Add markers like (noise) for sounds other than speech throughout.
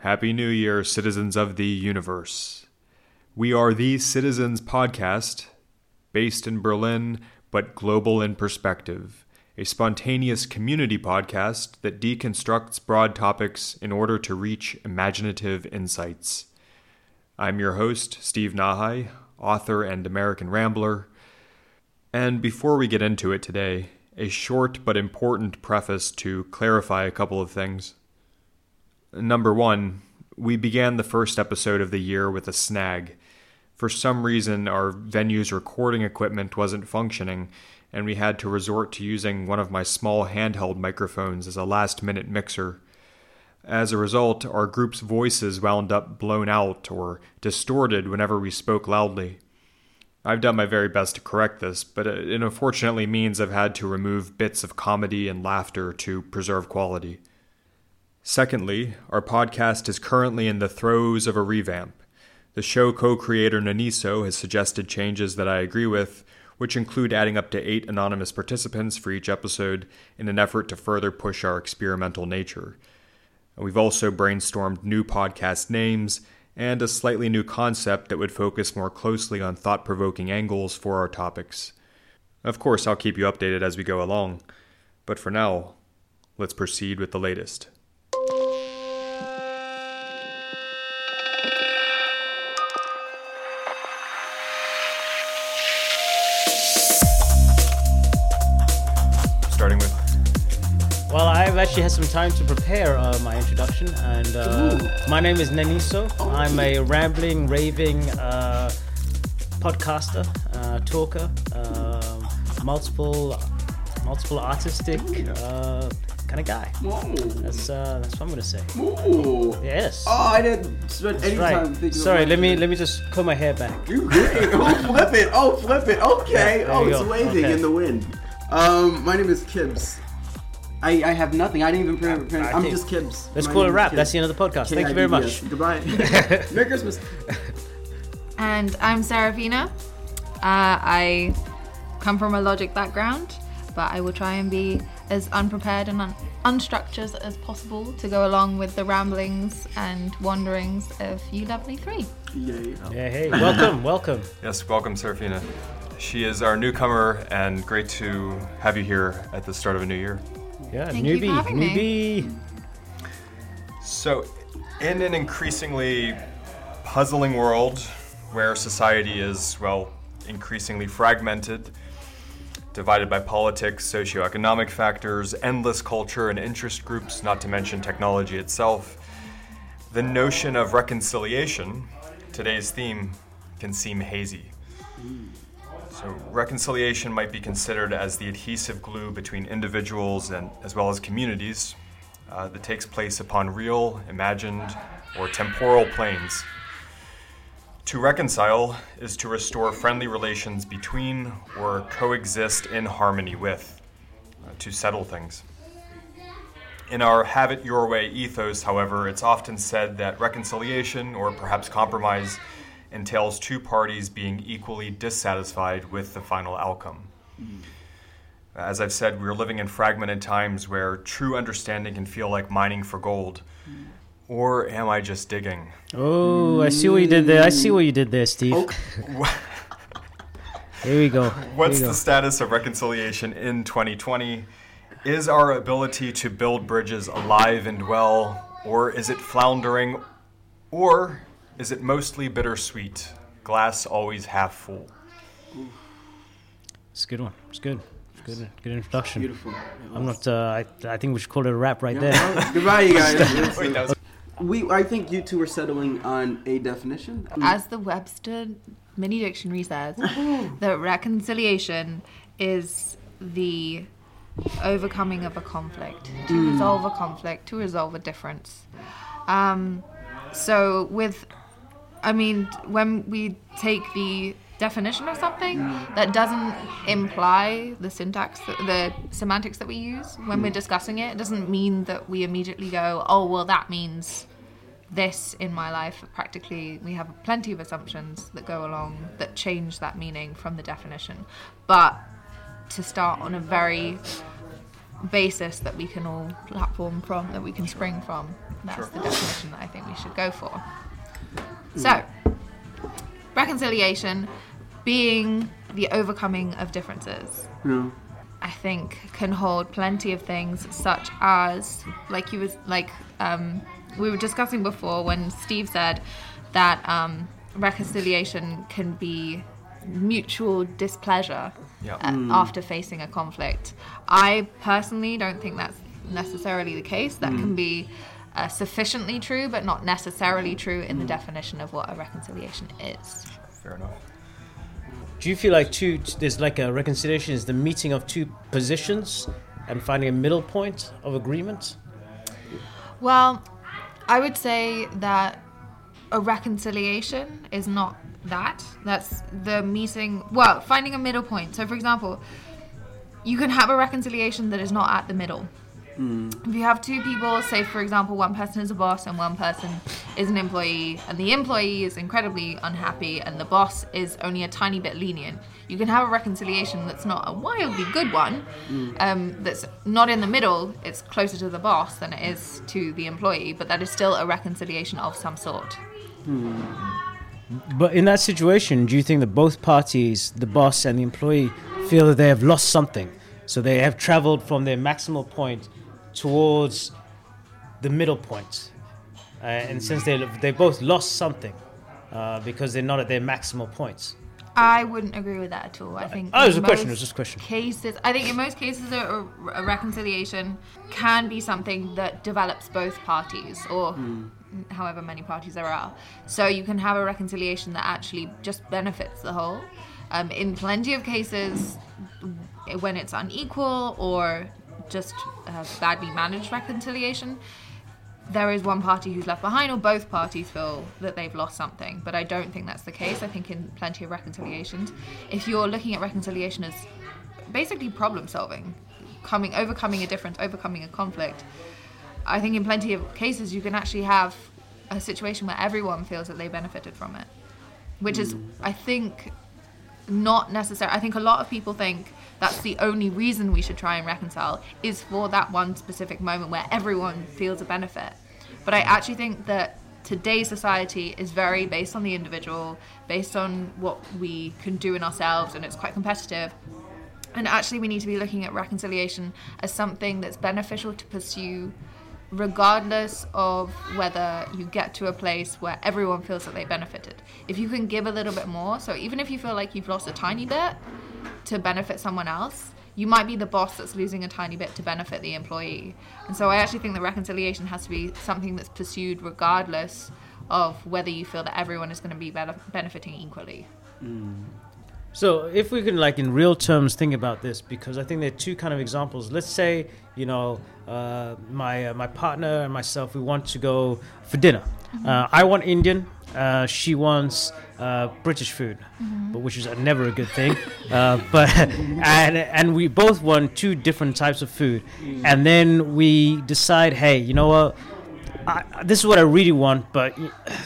Happy New Year, citizens of the universe. We are the Citizens Podcast, based in Berlin, but global in perspective, a spontaneous community podcast that deconstructs broad topics in order to reach imaginative insights. I'm your host, Steve Nahai, author and American Rambler. And before we get into it today, a short but important preface to clarify a couple of things. Number one, we began the first episode of the year with a snag. For some reason, our venue's recording equipment wasn't functioning, and we had to resort to using one of my small handheld microphones as a last minute mixer. As a result, our group's voices wound up blown out or distorted whenever we spoke loudly. I've done my very best to correct this, but it unfortunately means I've had to remove bits of comedy and laughter to preserve quality. Secondly, our podcast is currently in the throes of a revamp. The show co creator Naniso has suggested changes that I agree with, which include adding up to eight anonymous participants for each episode in an effort to further push our experimental nature. We've also brainstormed new podcast names and a slightly new concept that would focus more closely on thought provoking angles for our topics. Of course, I'll keep you updated as we go along, but for now, let's proceed with the latest. I've actually had some time to prepare uh, my introduction, and uh, my name is Neniso. I'm a rambling, raving uh, podcaster, uh, talker, um multiple, multiple artistic uh, kind of guy. Whoa. That's uh, that's what I'm gonna say. Ooh. Yes. Oh, I didn't spend any right. time thinking. Sorry, let me let me just comb my hair back. You great. (laughs) Oh, flip it. Oh, flip it. Okay. Yeah, oh, it's go. waving Okay. in the wind. Um, my name is Kibbs. I, I have nothing. I didn't even prepare. prepare- I I'm think- just Kibbs. Let's My call it a name is wrap. Kibbs. That's the end of the podcast. Thank you very much. K-I-B-B-S. Goodbye. (laughs) Merry Christmas. And I'm Serafina. Uh, I come from a logic background, but I will try and be as unprepared and un- unstructured as possible to go along with the ramblings and wanderings of you lovely three. Yay. Yeah, hey, welcome, welcome. (laughs) Yes, welcome, Serafina. She is our newcomer, and great to have you here at the start of a new year. Yeah, Thank you newbie, for having me. newbie. So, in an increasingly puzzling world where society is, well, increasingly fragmented, divided by politics, socioeconomic factors, endless culture and interest groups, not to mention technology itself, the notion of reconciliation, today's theme, can seem hazy. So, reconciliation might be considered as the adhesive glue between individuals and as well as communities uh, that takes place upon real, imagined, or temporal planes. To reconcile is to restore friendly relations between or coexist in harmony with, uh, to settle things. In our have it your way ethos, however, it's often said that reconciliation, or perhaps compromise, entails two parties being equally dissatisfied with the final outcome. As I've said, we're living in fragmented times where true understanding can feel like mining for gold. Or am I just digging? Oh, I see what you did there. I see what you did there, Steve. Okay. Here we go. What's we the status of reconciliation in 2020? Is our ability to build bridges alive and well, or is it floundering, or is it mostly bittersweet? Glass always half full. It's a good one. It's good. It's good. Good introduction. Beautiful. I'm not. Uh, I, I think we should call it a wrap right Yeah, there. well, Goodbye, you guys. (laughs) Wait, that was- we, I think you two are settling on a definition. As the Webster mini dictionary says, that reconciliation is the overcoming of a conflict, to resolve a conflict, to resolve a difference. Um, so, with, I mean, when we take the definition of something, that doesn't imply the syntax, the semantics that we use when we're discussing it. It doesn't mean that we immediately go, oh, well, that means this in my life. Practically, we have plenty of assumptions that go along that change that meaning from the definition. But to start on a very basis that we can all platform from, that we can spring from. That's the definition that I think we should go for. So, reconciliation being the overcoming of differences. No. I think can hold plenty of things such as like you was like um, we were discussing before when Steve said that um, reconciliation can be mutual displeasure Yeah. uh, after facing a conflict. I personally don't think that's necessarily the case. That can be uh, sufficiently true, but not necessarily true in the definition of what a reconciliation is. Fair enough. Do you feel like two? There's like a reconciliation is the meeting of two positions and finding a middle point of agreement. Well, I would say that a reconciliation is not that. That's the meeting, well, finding a middle point. So, for example, you can have a reconciliation that is not at the middle. Mm. If you have two people, say for example, one person is a boss and one person is an employee, and the employee is incredibly unhappy and the boss is only a tiny bit lenient, you can have a reconciliation that's not a wildly good one, mm. um, that's not in the middle, it's closer to the boss than it is to the employee, but that is still a reconciliation of some sort. Hmm. But in that situation, do you think that both parties, the boss and the employee, feel that they have lost something? So they have traveled from their maximal point towards the middle point. Uh, and since they they both lost something uh, because they're not at their maximal points. I wouldn't agree with that at all. I think Oh, it was a question, it most was just a question. Cases, I think in most cases, a, a reconciliation can be something that develops both parties, or however many parties there are. So you can have a reconciliation that actually just benefits the whole. Um, in plenty of cases, when it's unequal or just uh, badly managed reconciliation, there is one party who's left behind, or both parties feel that they've lost something. But I don't think that's the case. I think in plenty of reconciliations, if you're looking at reconciliation as basically problem solving, coming, overcoming a difference, overcoming a conflict, I think in plenty of cases you can actually have a situation where everyone feels that they benefited from it, which is, I think, not necessary. I think a lot of people think that's the only reason we should try and reconcile is for that one specific moment where everyone feels a benefit. But I actually think that today's society is very based on the individual, based on what we can do in ourselves, and it's quite competitive. And actually, we need to be looking at reconciliation as something that's beneficial to pursue, regardless of whether you get to a place where everyone feels that they benefited. If you can give a little bit more, so even if you feel like you've lost a tiny bit to benefit someone else, you might be the boss that's losing a tiny bit to benefit the employee. And so I actually think that reconciliation has to be something that's pursued regardless of whether you feel that everyone is going to be benefiting equally. Mm. So if we can, like in real terms, think about this, because I think there are two kind of examples. Let's say, you know, uh, my uh, my partner and myself, we want to go for dinner. Uh, I want Indian. Uh, she wants uh, British food, but which is never a good thing. uh, but (laughs) and and we both want two different types of food, and then we decide, hey, you know what? I, this is what I really want, but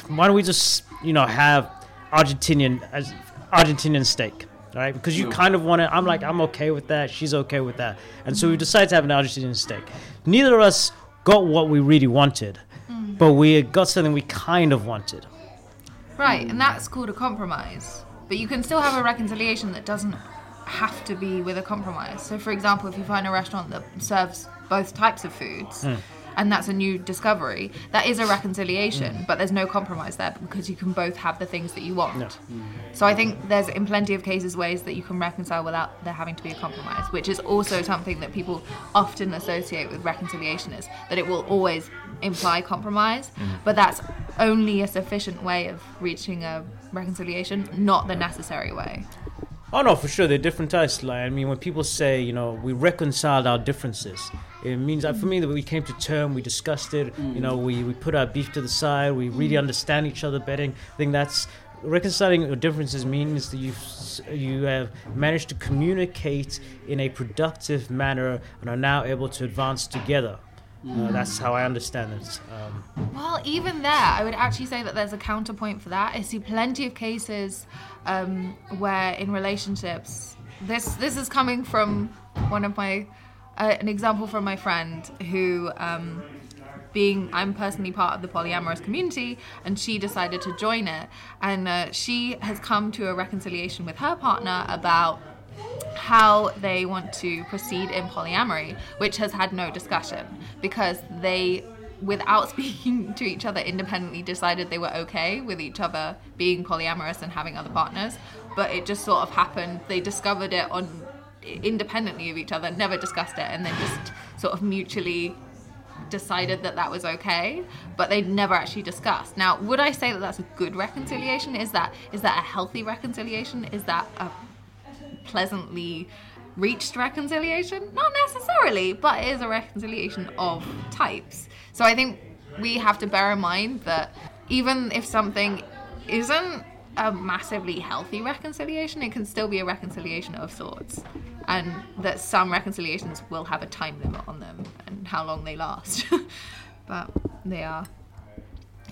why don't we just, you know, have Argentinian as Argentinian steak, right? Because you kind of want it. I'm like, I'm okay with that. She's okay with that, and so we decided to have an Argentinian steak. Neither of us got what we really wanted, mm. but we got something we kind of wanted. Right, and mm. that's called a compromise. But you can still have a reconciliation that doesn't have to be with a compromise. So, for example, if you find a restaurant that serves both types of foods, mm. And that's a new discovery, that is a reconciliation, mm. but there's no compromise there because you can both have the things that you want. So, I think there's in plenty of cases ways that you can reconcile without there having to be a compromise, which is also something that people often associate with reconciliation is that it will always imply compromise, mm. but that's only a sufficient way of reaching a reconciliation, not the necessary way. Oh no, for sure, they're different types. Like I mean, when people say, you know, we reconciled our differences, it means that for me that we came to term, we discussed it. You mm. know, we, we put our beef to the side. We really mm. understand each other better. I think that's reconciling your differences means that you you have managed to communicate in a productive manner and are now able to advance together. Uh, that's how I understand it. Um, Well, even there, I would actually say that there's a counterpoint for that. I see plenty of cases um, where in relationships, this this is coming from one of my uh, an example from my friend who. Um, being I'm personally part of the polyamorous community, and she decided to join it. And uh, she has come to a reconciliation with her partner about how they want to proceed in polyamory, which has had no discussion because they, without (laughs) speaking to each other independently, decided they were okay with each other being polyamorous and having other partners. But it just sort of happened. They discovered it on independently of each other, never discussed it, and then just sort of mutually decided that that was okay, but they'd never actually discussed. Now, would I say that that's a good reconciliation? Is that is that a healthy reconciliation? Is that a pleasantly reached reconciliation? Not necessarily, but it is a reconciliation of types. So I think we have to bear in mind that even if something isn't a massively healthy reconciliation, it can still be a reconciliation of sorts. And that some reconciliations will have a time limit on them and how long they last. (laughs) but they are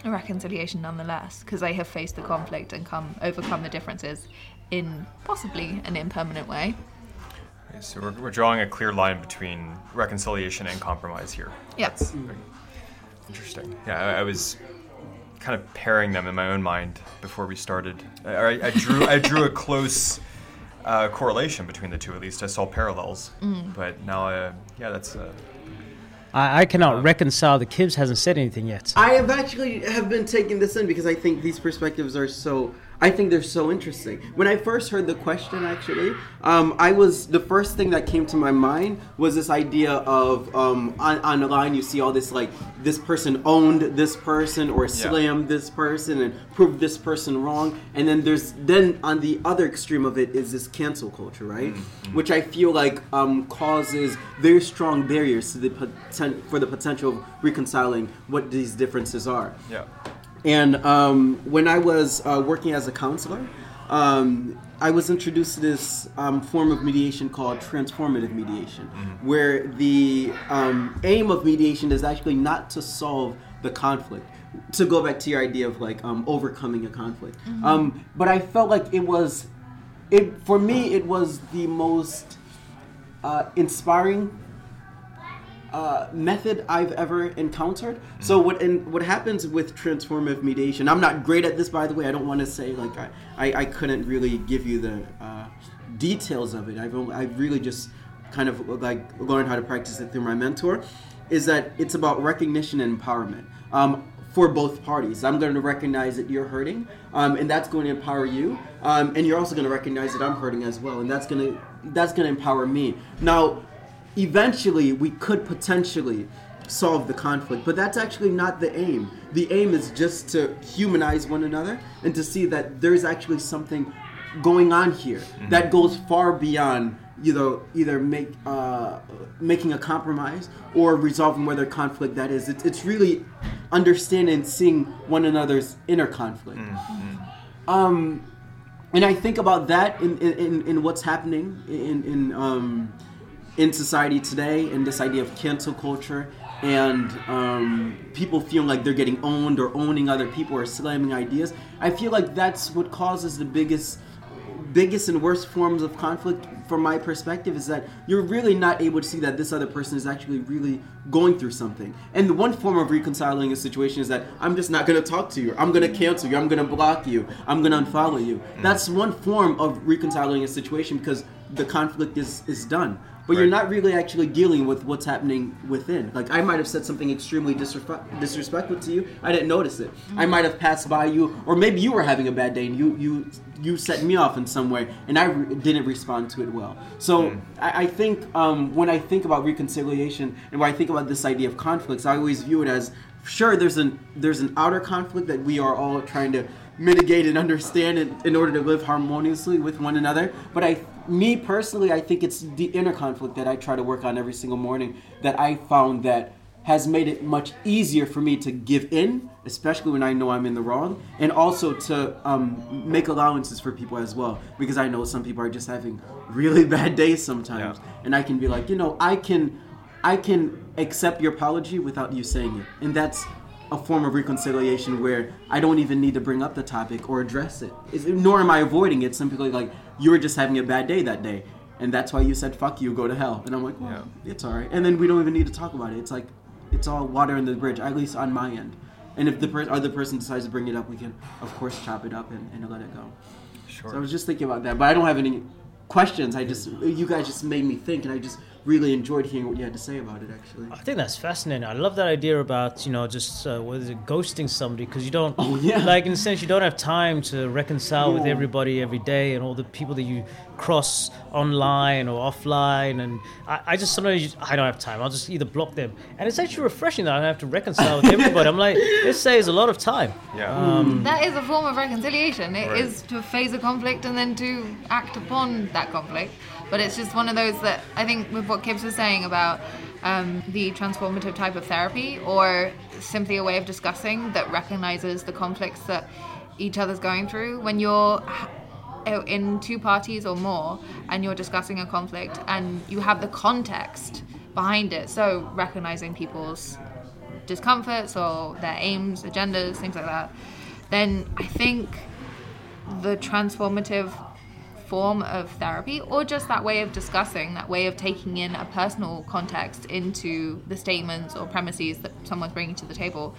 a reconciliation nonetheless, because they have faced the conflict and come overcome the differences in possibly an impermanent way. Okay, so we're, we're drawing a clear line between reconciliation and compromise here. Yeah. That's interesting. Yeah, I, I was kind of pairing them in my own mind before we started. I, I, I drew I drew a close uh, correlation between the two. At least I saw parallels. But now, uh, yeah, that's. Uh, I, I cannot reconcile The Kibbs hasn't said anything yet. I have actually have been taking this in because I think these perspectives are so. I think they're so interesting. When I first heard the question, actually, um, I was the first thing that came to my mind was this idea of um, on, on the line you see all this like this person owned this person or slammed this person and proved this person wrong, and then there's then on the other extreme of it is this cancel culture, right? Which I feel like um, causes very strong barriers to the poten- for the potential of reconciling what these differences are. yeah. And um, when I was uh, working as a counselor, um, I was introduced to this um, form of mediation called transformative mediation, where the um, aim of mediation is actually not to solve the conflict. To go back to your idea of like um, overcoming a conflict, um, but I felt like it was, it for me it was the most uh, inspiring uh, method I've ever encountered. So what and what happens with transformative mediation? I'm not great at this, by the way. I don't want to say like I, I, I couldn't really give you the uh, details of it. I've only, I've really just kind of like learned how to practice it through my mentor. Is that it's about recognition and empowerment. Um, for both parties, I'm going to recognize that you're hurting, um, and that's going to empower you, um, and you're also going to recognize that I'm hurting as well, and that's going to that's going to empower me. Now, eventually we could potentially solve the conflict but that's actually not the aim. The aim is just to humanize one another and to see that there's actually something going on here that goes far beyond you know either make uh, making a compromise or resolving whether conflict that is. It's, it's really understanding and seeing one another's inner conflict. Um, and I think about that in, in, in, in what's happening in, in, um, in society today, and this idea of cancel culture, and um, people feeling like they're getting owned or owning other people or slamming ideas. I feel like that's what causes the biggest biggest and worst forms of conflict from my perspective is that you're really not able to see that this other person is actually really going through something. And the one form of reconciling a situation is that I'm just not going to talk to you. I'm going to cancel you. I'm going to block you. I'm going to unfollow you. That's one form of reconciling a situation because the conflict is is done. But you're not really actually dealing with what's happening within. Like I might have said something extremely disrespect- disrespectful to you. I didn't notice it. I might have passed by you, or maybe you were having a bad day and you you you set me off in some way, and I re- didn't respond to it well. So I, I think um, when I think about reconciliation and when I think about this idea of conflicts, I always view it as sure there's an there's an outer conflict that we are all trying to mitigate and understand in, in order to live harmoniously with one another. But I, me personally, I think it's the inner conflict that I try to work on every single morning that I found that has made it much easier for me to give in, especially when I know I'm in the wrong, and also to um, make allowances for people as well, because I know some people are just having really (laughs) bad days sometimes, Yeah. and I can be like, you know, I can, I can accept your apology without you saying it, and that's a form of reconciliation where I don't even need to bring up the topic or address it. It's- nor am I avoiding it. Simply like you were just having a bad day that day, and that's why you said fuck you, go to hell. And I'm like, well, it's all right. And then we don't even need to talk about it. It's like it's all water in the bridge, at least on my end. And if the per- other person decides to bring it up, we can of course chop it up and, and let it go. Sure. So I was just thinking about that, but I don't have any questions. I just you guys just made me think, and I just really enjoyed hearing what you had to say about it. Actually. I think that's fascinating. I love that idea about you know just uh, what is it, ghosting somebody because you don't Oh, yeah. like in a sense you don't have time to reconcile with everybody every day and all the people that you cross online or offline and I, I just sometimes you- I don't have time. I'll just either block them and it's actually refreshing that I don't have to reconcile with everybody. I'm like this saves a lot of time. yeah. Um, That is a form of reconciliation. It is Right. to face a conflict and then to act upon that conflict. But it's just one of those that I think with what Kibbs was saying about um, the transformative type of therapy or simply a way of discussing that recognizes the conflicts that each other's going through. When you're in two parties or more and you're discussing a conflict and you have the context behind it, so recognizing people's discomforts or their aims, agendas, things like that, then I think the transformative form of therapy or just that way of discussing, that way of taking in a personal context into the statements or premises that someone's bringing to the table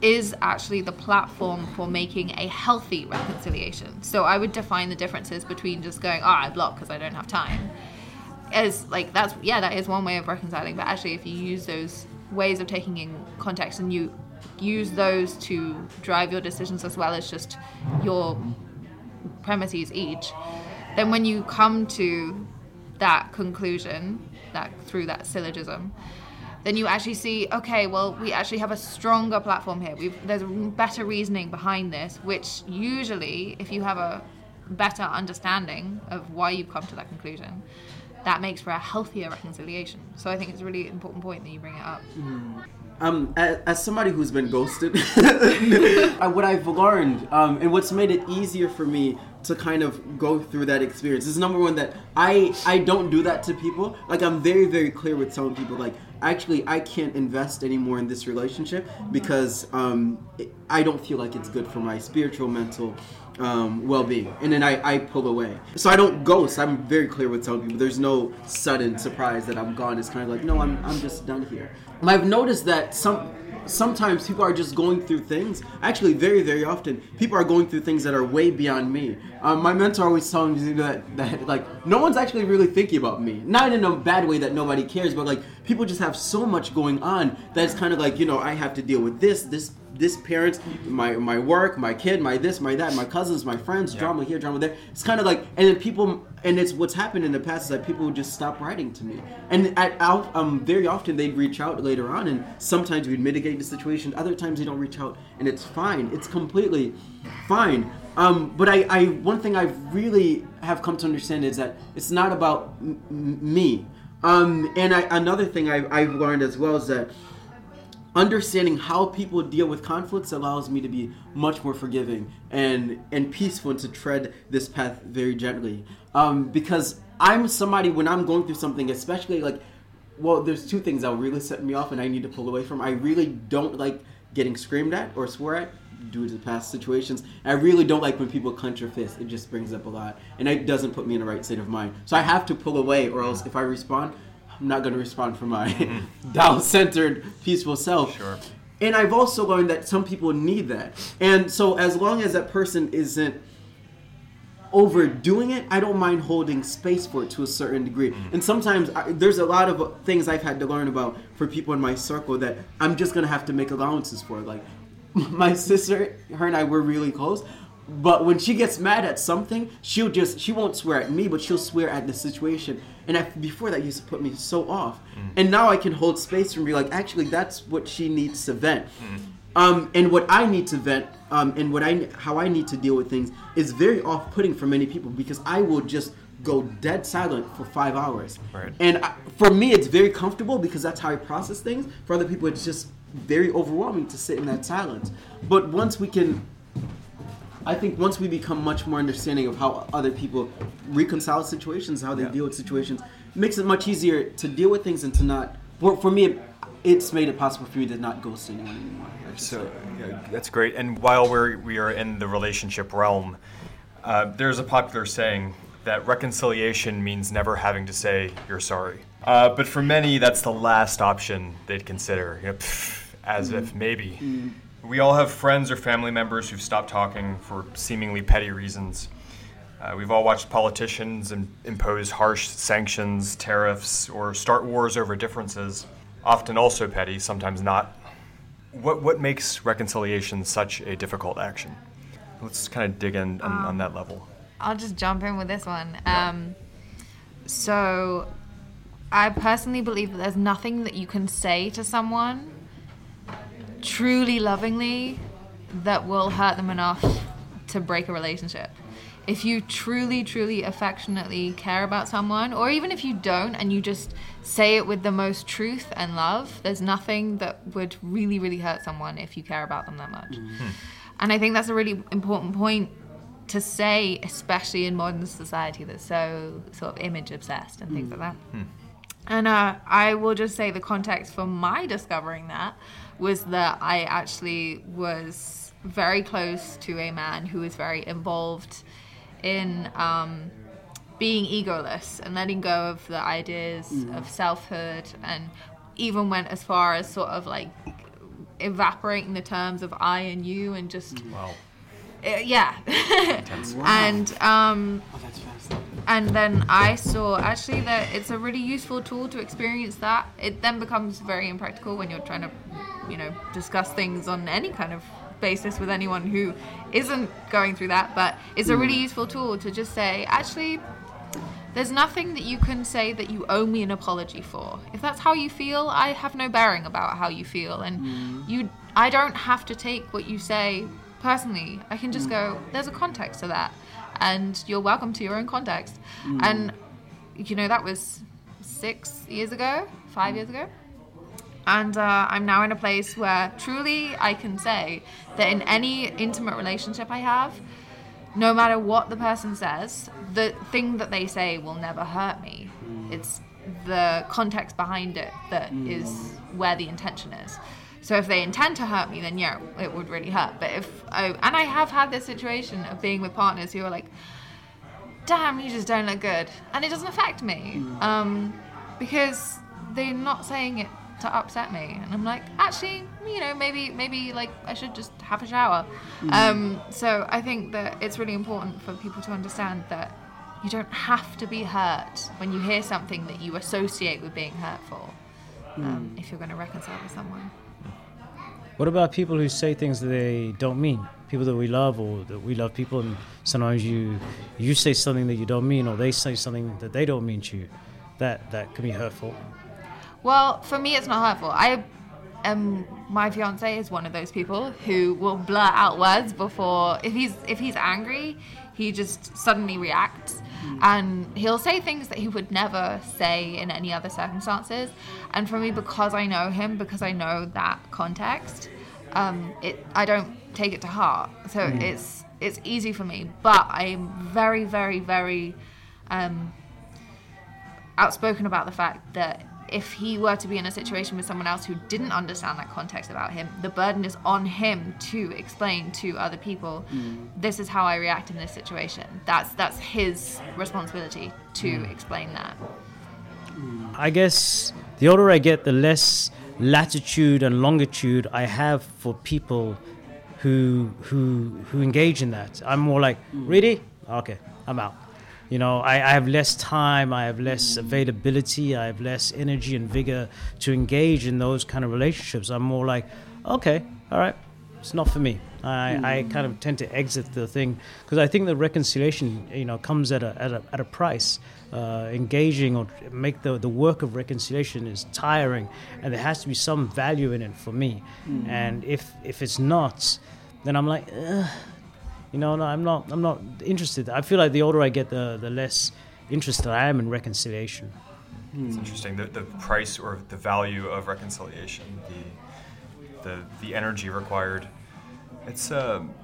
is actually the platform for making a healthy reconciliation. So I would define the differences between just going, oh, I block because I don't have time as like that's yeah that is one way of reconciling but actually if you use those ways of taking in context and you use those to drive your decisions as well as just your premises each then when you come to that conclusion that through that syllogism then you actually see okay well we actually have a stronger platform here. We've, there's better reasoning behind this which usually if you have a better understanding of why you've come to that conclusion that makes for a healthier reconciliation. So i think it's a really important point that you bring it up mm. Um, as, as somebody who's been ghosted, (laughs) uh, what I've learned um, and what's made it easier for me to kind of go through that experience is number one that I I don't do that to people. Like I'm very very clear with telling people like actually I can't invest anymore in this relationship because um, I don't feel like it's good for my spiritual mental um, well-being. And then I, I pull away. So i don't ghost. I'm very clear with telling people. There's no sudden surprise that i'm gone. It's kind of like no i'm, I'm just done here i've noticed that some sometimes people are just going through things. Actually very very often people are going through things that are way beyond me. Um, my mentor always telling me that, that like no one's actually really thinking about me. Not in a bad way that nobody cares but like people just have so much going on that it's kind of like you know i have to deal with this this this parents, my my work, my kid, my this, my that, my cousins, my friends, drama here, drama there. It's kind of like, and then people, and it's what's happened in the past is that people would just stop writing to me, and at, out, um, very often they'd reach out later on, and sometimes we'd mitigate the situation. Other times they don't reach out, and it's fine. It's completely fine. Um, but I, I, one thing I really have come to understand is that it's not about m- me. Um, and I, another thing I, I've learned as well is that understanding how people deal with conflicts allows me to be much more forgiving and and peaceful and to tread this path very gently. Um, because i'm somebody when i'm going through something especially like well there's two things that really set me off and i need to pull away from. I really don't like getting screamed at or swore at due to past situations i really don't like when people clench their fists it just brings up a lot and it doesn't put me in the right state of mind so i have to pull away or else if i respond i'm not going to respond from my mm-hmm. (laughs) Tao-centered peaceful self Sure. and I've also learned that some people need that. And so as long as that person isn't overdoing it, I don't mind holding space for it to a certain degree. Mm-hmm. And sometimes I, there's a lot of things I've had to learn about for people in my circle that I'm just gonna have to make allowances for. Like (laughs) my sister, her and I were really close. But when she gets mad at something, she'll just she won't swear at me, but she'll swear at the situation. And I, before that used to put me so off. And now I can hold space and be like, actually, that's what she needs to vent. Um, and what I need to vent, um, and what I how I need to deal with things is very off-putting for many people because I will just go dead silent for five hours. Right. And I, for me, it's very comfortable because that's how I process things. For other people, it's just very overwhelming to sit in that silence. But once we can I think once we become much more understanding of how other people reconcile situations, how they Yeah. deal with situations, makes it much easier to deal with things and to not. For, for me, it's made it possible for me to not ghost anyone anymore. So yeah, that's great. And while we're we are in the relationship realm, uh, there's a popular saying: that reconciliation means never having to say you're sorry. Uh, but for many, that's the last option they'd consider, you know, pff, as if maybe. We all have friends or family members who've stopped talking for seemingly petty reasons. Uh, we've all watched politicians im- impose harsh sanctions, tariffs, or start wars over differences, often also petty, sometimes not. What, what makes reconciliation such a difficult action? Let's kind of dig in on, on that level. I'll just jump in with this one. Um, so, I personally believe that there's nothing that you can say to someone truly lovingly that will hurt them enough to break a relationship. If you truly, truly affectionately care about someone, or even if you don't and you just say it with the most truth and love, there's nothing that would really, really hurt someone if you care about them that much. And I think that's a really important point to say, especially in modern society that's so sort of image obsessed and things like that. And uh, I will just say the context for my discovering that was that I actually was very close to a man who was very involved in um, being egoless and letting go of the ideas of selfhood and even went as far as sort of like evaporating the terms of I and you and just Wow. Uh, yeah. (laughs) And um Oh, and then I saw actually that it's a really useful tool to experience that. It then becomes very impractical when you're trying to, you know, discuss things on any kind of basis with anyone who isn't going through that. But it's a really useful tool to just say, actually, there's nothing that you can say that you owe me an apology for. If that's how you feel, I have no bearing about how you feel, and you, I don't have to take what you say personally. I can just go, there's a context to that, and you're welcome to your own context. Mm. And you know that was six years ago, five years ago. And uh, I'm now in a place where truly I can say that in any intimate relationship I have, no matter what the person says, the thing that they say will never hurt me. Mm. It's the context behind it that mm. is where the intention is. So if they intend to hurt me, then yeah, it would really hurt. But if I, and I have had this situation of being with partners who are like, damn, you just don't look good. And it doesn't affect me um, because they're not saying it to upset me. And I'm like, actually, you know, maybe, maybe like I should just have a shower. Um, so I think that it's really important for people to understand that you don't have to be hurt when you hear something that you associate with being hurtful um, if you're going to reconcile with someone. What about people who say things that they don't mean? People that we love, or that we love people, and sometimes you you say something that you don't mean, or they say something that they don't mean to you. That that can be hurtful. Well, for me, it's not hurtful. I am. My fiance is one of those people who will blurt out words before if he's if he's angry, he just suddenly reacts, hmm. and he'll say things that he would never say in any other circumstances. And for me, because I know him, because I know that context, um, it I don't take it to heart. So it's it's easy for me. But I'm very, very, very. Um, outspoken about the fact that if he were to be in a situation with someone else who didn't understand that context about him, the burden is on him to explain to other people, this is how I react in this situation. That's that's his responsibility to explain that. I guess the older I get, the less latitude and longitude I have for people who who who engage in that. I'm more like, mm. really? Okay, I'm out. You know, I, I have less time, I have less mm. availability, I have less energy and vigor to engage in those kind of relationships. I'm more like, okay, all right, it's not for me. I, I kind of tend to exit the thing because I think the reconciliation, you know, comes at a at a, at a price. Uh, engaging or make the, the work of reconciliation is tiring, and there has to be some value in it for me. And if if it's not, then I'm like, Ugh. you know, no, I'm not I'm not interested. I feel like the older I get, the the less interested I am in reconciliation. It's interesting. The, the price or the value of reconciliation, the the the energy required. It's um,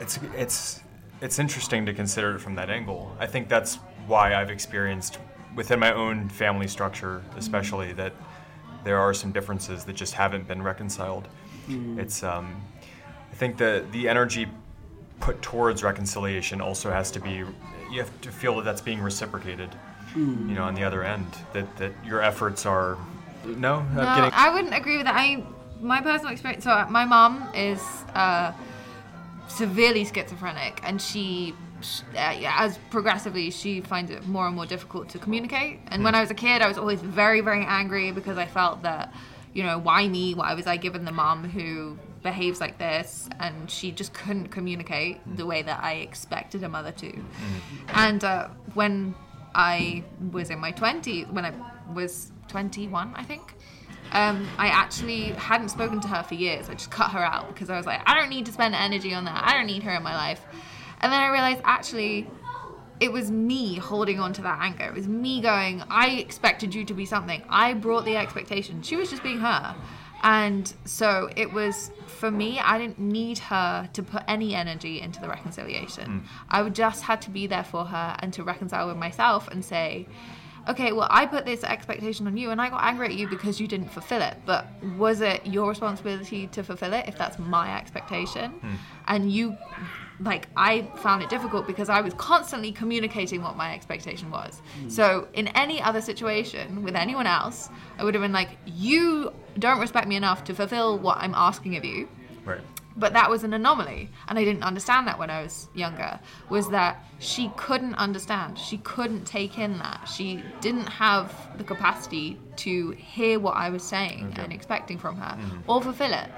it's it's it's interesting to consider it from that angle. I think that's why I've experienced within my own family structure, especially that there are some differences that just haven't been reconciled. It's um, I think the the energy put towards reconciliation also has to be you have to feel that that's being reciprocated you know on the other end that that your efforts are no, I'm No, getting I wouldn't agree with that. I my personal experience. So my mom is uh, severely schizophrenic, and she, uh, as progressively, she finds it more and more difficult to communicate. And when I was a kid, I was always very, very angry because I felt that, you know, why me? Why was I given the mom who behaves like this? And she just couldn't communicate the way that I expected a mother to. And uh, when I was in my 20s, when I was 21, I think. Um, I actually hadn't spoken to her for years. I just cut her out because I was like, I don't need to spend energy on that. I don't need her in my life. And then I realized actually it was me holding on to that anger. It was me going, I expected you to be something. I brought the expectation. She was just being her. And so it was for me, I didn't need her to put any energy into the reconciliation. I would just had to be there for her and to reconcile with myself and say, okay, well, I put this expectation on you and I got angry at you because you didn't fulfill it. But was it your responsibility to fulfill it if that's my expectation? Hmm. And you, like, I found it difficult because I was constantly communicating what my expectation was. Hmm. So in any other situation with anyone else, I would have been like, you don't respect me enough to fulfill what I'm asking of you right but that was an anomaly and i didn't understand that when i was younger was that she couldn't understand. She couldn't take in that. She didn't have the capacity to hear what i was saying and expecting from her mm-hmm. or fulfill it.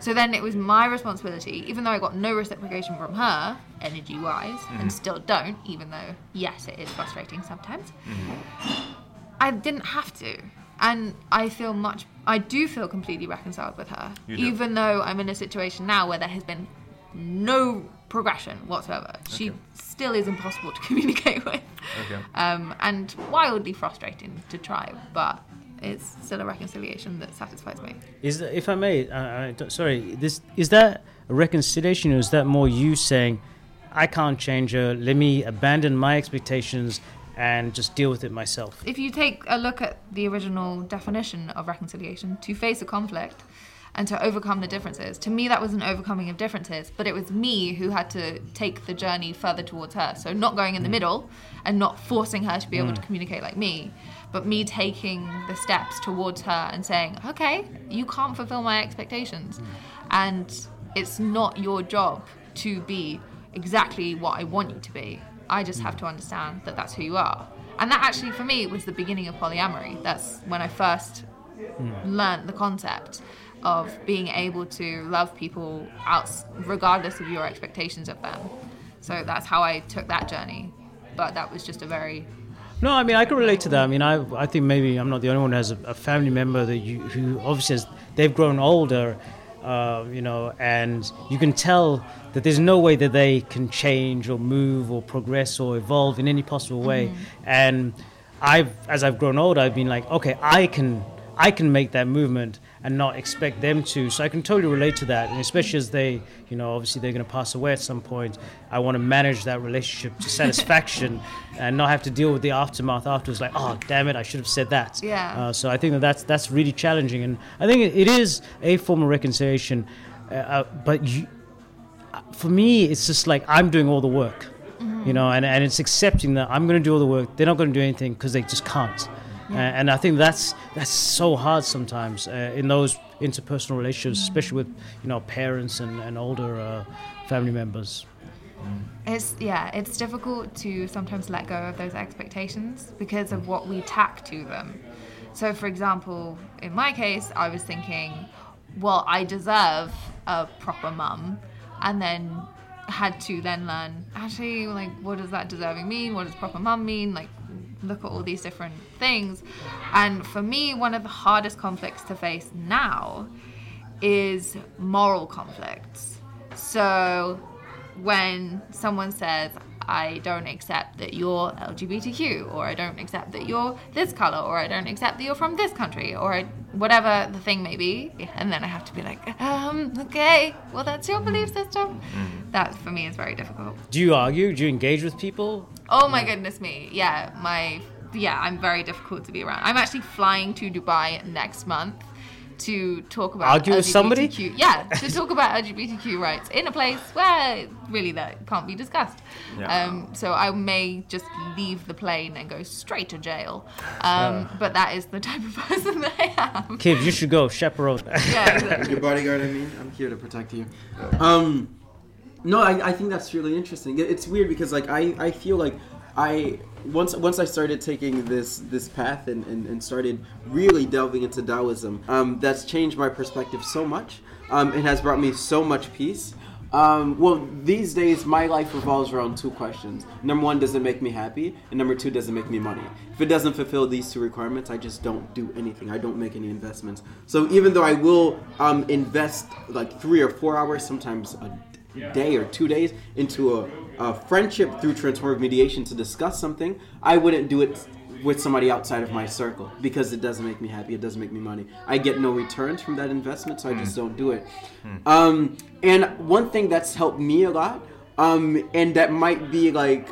So then it was my responsibility even though i got no reciprocation from her energy wise and mm-hmm. still don't even though yes it is frustrating sometimes mm-hmm. I didn't have to. And I feel much, I do feel completely reconciled with her. Even though I'm in a situation now where there has been no progression whatsoever. She Okay. still is impossible to (laughs) communicate with. Okay. Um, and wildly frustrating to try, but it's still a reconciliation that satisfies me. Is that, if I may, uh, I sorry, this is that a reconciliation or is that more you saying, I can't change her, let me abandon my expectations and just deal with it myself? If you take a look at the original definition of reconciliation, to face a conflict and to overcome the differences, to me that was an overcoming of differences, but it was me who had to take the journey further towards her. So not going in the mm. middle and not forcing her to be able to mm. communicate like me, but me taking the steps towards her and saying, okay, you can't fulfill my expectations. Mm. And it's not your job to be exactly what I want you to be. I just have to understand that that's who you are. And that actually, for me, was the beginning of polyamory. That's when I first learned the concept of being able to love people out, regardless of your expectations of them. So that's how I took that journey. But that was just a very No, I mean I can relate to that. I mean, I I think maybe I'm not the only one who has a, a family member that you who obviously has they've grown older, uh, you know, and you can tell that there's no way that they can change or move or progress or evolve in any possible way. And I've as I've grown older, I've been like, okay, I can I can make that movement and not expect them to. So I can totally relate to that, and especially as they, you know, obviously they're going to pass away at some point. I want to manage that relationship to satisfaction (laughs) and not have to deal with the aftermath afterwards. Like, oh, damn it, I should have said that. Yeah. Uh, so I think that that's that's really challenging, and I think it, it is a form of reconciliation. Uh, uh, but you, uh, for me, it's just like I'm doing all the work, you know, and, and it's accepting that I'm going to do all the work. They're not going to do anything because they just can't. Uh, and I think that's that's so hard sometimes uh, in those interpersonal relationships, especially with you know parents and, and older uh, family members. It's yeah, it's difficult to sometimes let go of those expectations because of what we tack to them. So, for example, in my case, I was thinking, well, I deserve a proper mum, and then had to then learn actually like what does that deserving mean? What does proper mum mean? Like look at all these different things. And for me, one of the hardest conflicts to face now is moral conflicts. So when someone says, I don't accept that you're LGBTQ, or I don't accept that you're this color, or I don't accept that you're from this country, or I, whatever the thing may be, and then I have to be like, um, okay, well, that's your belief system. That for me is very difficult. Do you argue? Do you engage with people? Oh my goodness me. Yeah, my yeah, I'm very difficult to be around. I'm actually flying to Dubai next month to talk about Argue with somebody? LGBTQ Yeah, to talk about LGBTQ rights in a place where really that can't be discussed. Yeah. Um, so I may just leave the plane and go straight to jail. Um, but that is the type of person (laughs) that I am. Kid, you should go chaperone. (laughs) Yeah, exactly. Your bodyguard, I mean, I'm here to protect you. Um, no, I, I think that's really interesting. It's weird because like I, I feel like I once once I started taking this this path and, and, and started really delving into Taoism, um, that's changed my perspective so much. Um, it has brought me so much peace. Um, well, these days my life revolves around two questions. Number one, does it make me happy? And number two, does it make me money? If it doesn't fulfill these two requirements, I just don't do anything. I don't make any investments. So even though I will um, invest like three or four hours, sometimes a day or two days into a, a friendship through transformative mediation to discuss something, I wouldn't do it with somebody outside of my circle because it doesn't make me happy. It doesn't make me money. I get no returns from that investment, so I just don't do it. Um, and one thing that's helped me a lot, um, and that might be like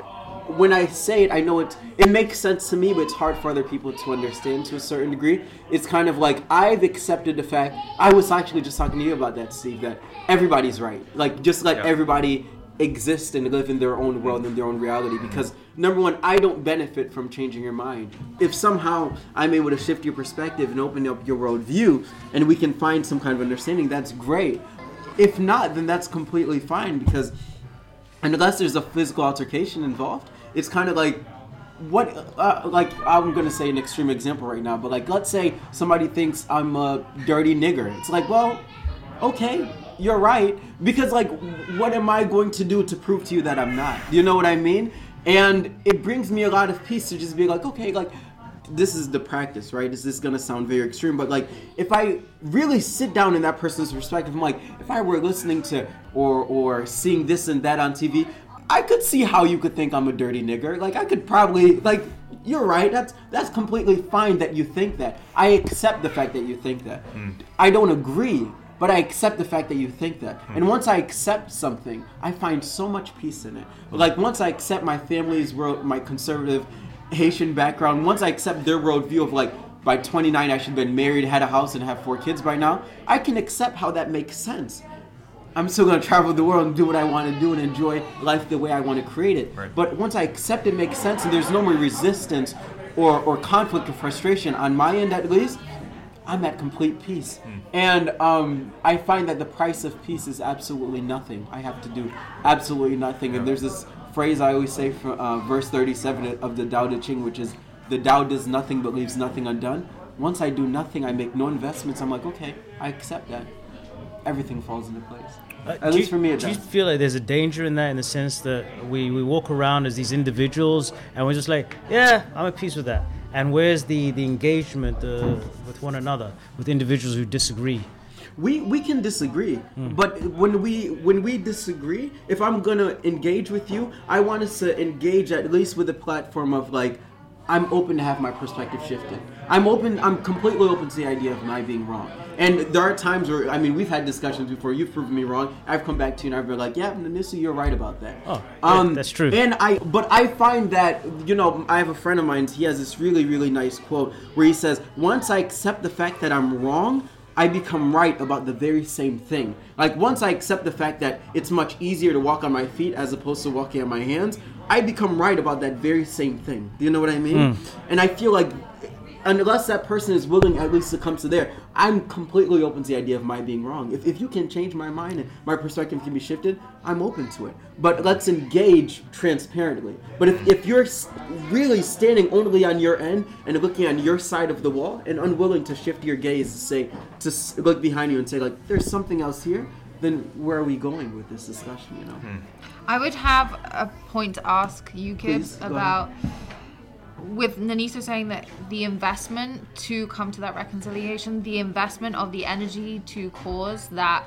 when I say it, I know it it makes sense to me, but it's hard for other people to understand to a certain degree. It's kind of like I've accepted the fact. I was actually just talking to you about that, Steve. That everybody's right. Like just let Yeah. everybody exist and live in their own world and their own reality. Because number one, I don't benefit from changing your mind. If somehow I'm able to shift your perspective and open up your worldview, and we can find some kind of understanding, that's great. If not, then that's completely fine because unless there's a physical altercation involved, it's kind of like what uh, like I'm gonna say an extreme example right now, but like let's say somebody thinks I'm a dirty nigger. It's like, well, okay, you're right, because like, what am I going to do to prove to you that I'm not? You know what I mean? And it brings me a lot of peace to just be like, okay, like this is the practice, right? is This is gonna sound very extreme, but like if I really sit down in that person's perspective, I'm like, if I were listening to or or seeing this and that on TV, I could see how you could think I'm a dirty nigger. Like I could probably like you're right. That's that's completely fine that you think that. I accept the fact that you think that. Hmm. I don't agree, but I accept the fact that you think that. And hmm. once I accept something, I find so much peace in it. Like once I accept my family's world, my conservative Haitian background, once I accept their worldview of like by 29 I should have been married, had a house, and have four kids by now, I can accept how that makes sense. I'm still gonna travel the world and do what I want to do and enjoy life the way I want to create it. Right. But once I accept it makes sense and there's no more resistance or, or conflict or frustration on my end at least, I'm at complete peace. And um, I find that the price of peace is absolutely nothing. I have to do absolutely nothing. And there's this phrase I always say from uh, verse 37 of the Tao Te Ching, which is, the Tao does nothing but leaves nothing undone. Once I do nothing, I make no investments. I'm like, okay, I accept that. Everything falls into place. Uh, At least you- for me, it does. do you feel like there's a danger in that, in the sense that we, we walk around as these individuals and we're just like, yeah, I'm at peace with that. And where's the, the engagement uh, with one another, with individuals who disagree? we we can disagree but when we when we disagree if i'm gonna engage with you i want us to engage at least with a platform of like i'm open to have my perspective shifted i'm open i'm completely open to the idea of my being wrong and there are times where i mean we've had discussions before you've proven me wrong i've come back to you and i've been like yeah Nanissa, you're right about that Oh, yeah, um, that's true. and I, but I find that you know, I have a friend of mine. He has this really, really nice quote where he says, "Once I accept the fact that I'm wrong, I become right about the very same thing. Like once I accept the fact that it's much easier to walk on my feet as opposed to walking on my hands, I become right about that very same thing. Do you know what I mean? Mm. And I feel like." Unless that person is willing at least to come to there, I'm completely open to the idea of my being wrong. If, if you can change my mind and my perspective can be shifted, I'm open to it. But let's engage transparently. But if, if you're really standing only on your end and looking on your side of the wall and unwilling to shift your gaze to say, to look behind you and say, like, there's something else here, then where are we going with this discussion, you know? Hmm. I would have a point to ask you, Please, Kibbs, go about with Nanisa saying that the investment to come to that reconciliation, the investment of the energy to cause that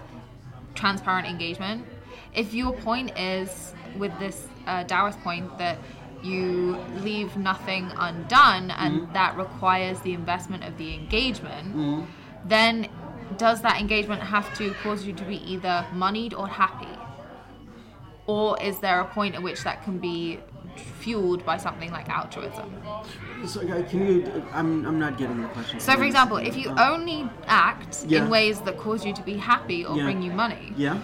transparent engagement. If your point is with this uh, Taoist point that you leave nothing undone and that requires the investment of the engagement, then does that engagement have to cause you to be either moneyed or happy? Or is there a point at which that can be fueled by something like altruism. So, can you? I'm, I'm not getting the question. So, for example, if you only act Yeah. in ways that cause you to be happy or Yeah. bring you money, yeah,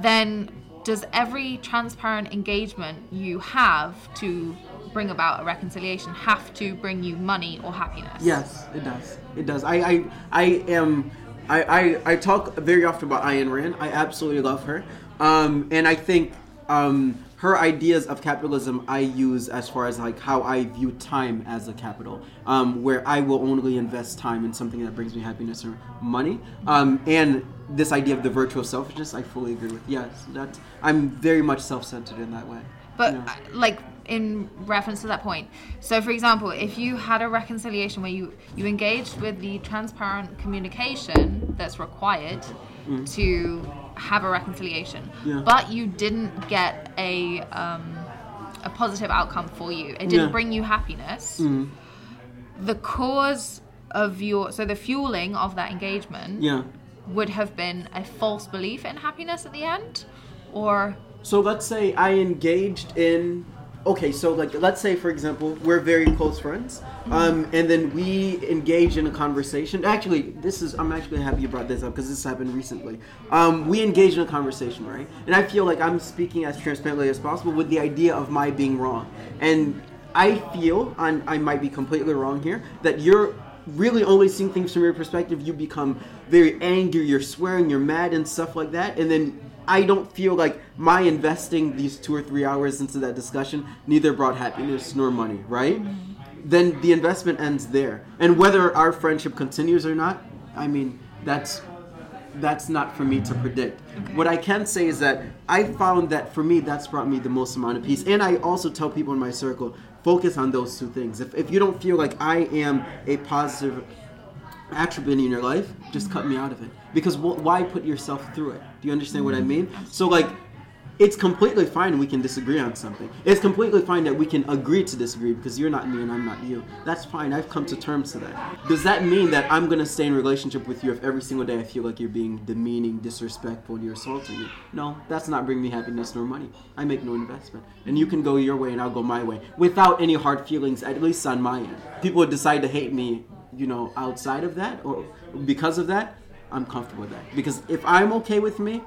then does every transparent engagement you have to bring about a reconciliation have to bring you money or happiness? yes, it does. It does. I, I, I am. I, I, I talk very often about Ayn Rand. I absolutely love her, um, and I think um, her ideas of capitalism I use as far as like how I view time as a capital, um, where I will only invest time in something that brings me happiness or money, um, and this idea of the virtue of selfishness. I fully agree with. Yes, that I'm very much self-centered in that way. But Yeah. uh, like in reference to that point, so for example, if you had a reconciliation where you you engaged with the transparent communication that's required to have a reconciliation, Mm. Yeah. but you didn't get a um, a positive outcome for you, it didn't Yeah. Mm. bring you happiness. The cause of your so the fueling of that engagement Yeah. would have been a false belief in happiness at the end, or So let's say I engaged in. Okay, so like let's say for example we're very close friends, um, and then we engage in a conversation. Actually, this is I'm actually happy you brought this up because this happened recently. Um, we engage in a conversation, right? And I feel like I'm speaking as transparently as possible with the idea of my being wrong, and I feel and I might be completely wrong here that you're really only seeing things from your perspective. You become very angry, you're swearing, you're mad, and stuff like that, and then I don't feel like my investing these two or three hours into that discussion neither brought happiness nor money, right? Mm-hmm. Then the investment ends there. And whether our friendship continues or not, I mean, that's that's not for me to predict. What I can say is that I found that for me, that's brought me the most amount of peace. And I also tell people in my circle, focus on those two things. If, if you don't feel like I am a positive attribute in your life, just cut me out of it. Because wh- why put yourself through it? Do you understand what I mean? So like, it's completely fine we can disagree on something. It's completely fine that we can agree to disagree because you're not me and I'm not you. That's fine. I've come to terms to that. Does that mean that I'm gonna stay in relationship with you if every single day I feel like you're being demeaning, disrespectful, and you're assaulting me? No, that's not bringing me happiness nor money. I make no investment, and you can go your way and I'll go my way without any hard feelings, at least on my end. People would decide to hate me, you know, outside of that or because of that. I'm comfortable with that because if I'm okay with me,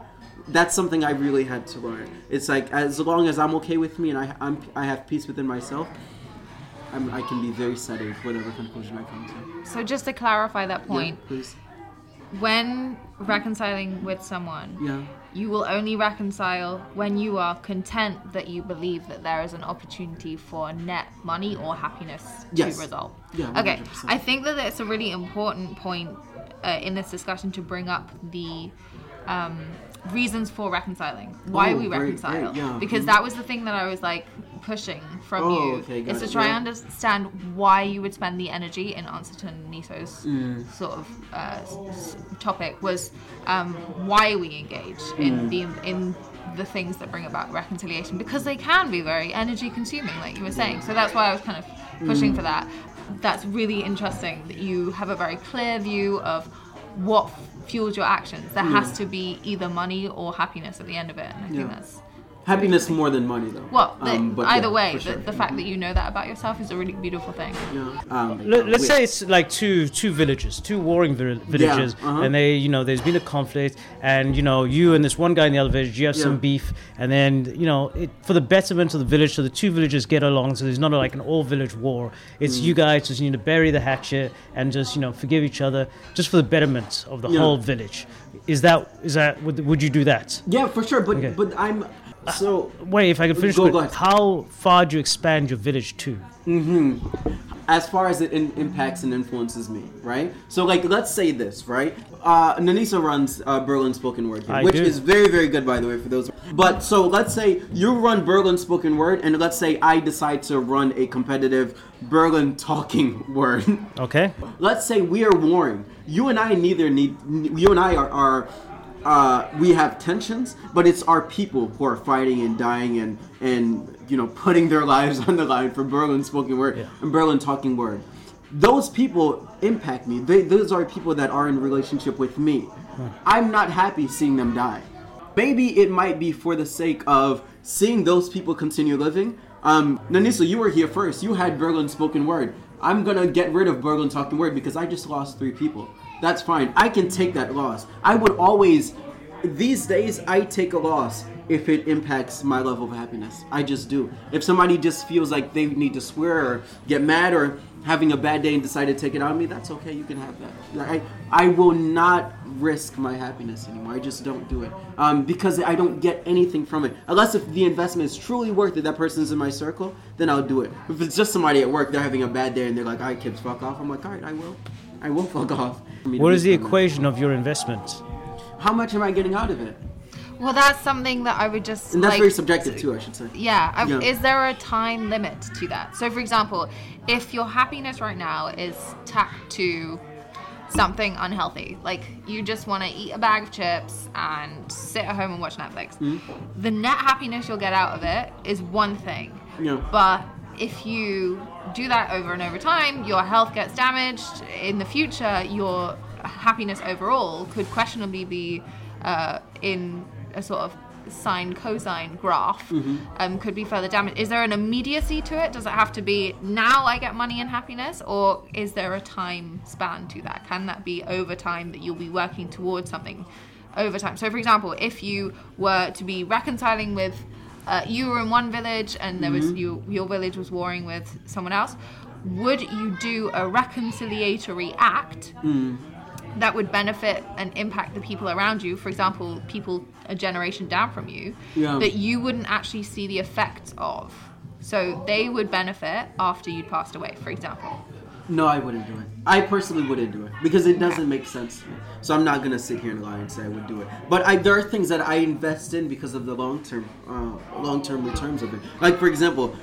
that's something I really had to learn. It's like as long as I'm okay with me and I I'm, I have peace within myself, I'm, I can be very settled whatever conclusion I come to. so just to clarify that point, Yeah, please. When reconciling with someone, Yeah. you will only reconcile when you are content that you believe that there is an opportunity for net money or happiness Yes. to result. Yeah, Okay. 100%. I think that it's a really important point uh, in this discussion to bring up the um, reasons for reconciling. Why Oh, we reconcile. great, yeah. Because that was the thing that I was like pushing from Oh, you. okay, is to it, try yeah. and understand why you would spend the energy in answer to Niso's Mm. sort of uh, s- topic was um, why we engage in Mm. the in the things that bring about reconciliation because they can be very energy consuming, like you were saying. So that's why I was kind of pushing Mm. for that. That's really interesting that you have a very clear view of what fuels your actions. There has to be either money or happiness at the end of it. And I think that's Happiness more than money, though. well, the, Um, but either yeah, way, for the, the fact that you know that about yourself is a really beautiful thing. Yeah. Um, Let, us say it's like two two villages, two warring vi- villages, uh-huh. and they, you know, there's been a conflict, and you know, you and this one guy in the other village, you have Yeah. some beef, and then you know, it, for the betterment of the village, so the two villages get along, so there's not like an all village war. It's Mm. you guys just need to bury the hatchet and just you know forgive each other, just for the betterment of the Yeah. whole village. Is that is that would, would you do that? Yeah, for sure. But Okay. but I'm so (laughs) Wait, if I can finish, Go- with, go how far do you expand your village to? as far as it in, impacts and influences me, right? So, like, let's say this, right? Uh, Nanisa runs uh, Berlin Spoken Word, here, which do. is very, very good, by the way, for those. But so, let's say you run Berlin Spoken Word, and let's say I decide to run a competitive Berlin Talking (laughs) Word. Okay. let's say we are warring. You and I neither need. You and I are. are uh, we have tensions, but it's our people who are fighting and dying and and you know putting their (laughs) lives on the line for Berlin spoken word Yeah. and Berlin talking word. Those people impact me. They, those are people that are in relationship with me. I'm not happy seeing them die. Maybe it might be for the sake of seeing those people continue living. Um, Nanisa, you were here first. You had Berlin spoken word. I'm gonna get rid of Berlin talking word because I just lost three people. That's fine. I can take that loss. I would always. These days, I take a loss if it impacts my level of happiness. I just do. If somebody just feels like they need to swear or get mad or having a bad day and decide to take it on me, that's okay. You can have that. I, I will not risk my happiness anymore. I just don't do it um, because I don't get anything from it. Unless if the investment is truly worth it, that person's in my circle, then I'll do it. If it's just somebody at work, they're having a bad day and they're like, "All right, Kibbs, fuck off." I'm like, "All right, I will. I will fuck off." I mean, What is the equation of your investment? How much am I getting out of it? Well, that's something that I would just And that's like, very subjective too, I should say. Yeah. I, Yeah. Is there a time limit to that? So, for example, if your happiness right now is tacked to something unhealthy, like you just want to eat a bag of chips and sit at home and watch Netflix, Hmm? the net happiness you'll get out of it is one thing. Yeah. But if you do that over and over time, your health gets damaged. In the future, your happiness overall could questionably be uh, in a sort of sine cosine graph um, could be further damaged. Is there an immediacy to it? Does it have to be now I get money and happiness, or is there a time span to that? Can that be over time that you'll be working towards something over time? So, for example, if you were to be reconciling with uh, you were in one village and there was you your village was warring with someone else, would you do a reconciliatory act? that would benefit and impact the people around you, for example, people a generation down from you, Yeah. that you wouldn't actually see the effects of. So they would benefit after you'd passed away, for example. No, I wouldn't do it. I personally wouldn't do it because it doesn't make sense to me. So I'm not gonna sit here and lie and say I would do it. But I, there are things that I invest in because of the long term, uh, long term returns of it. Like for example,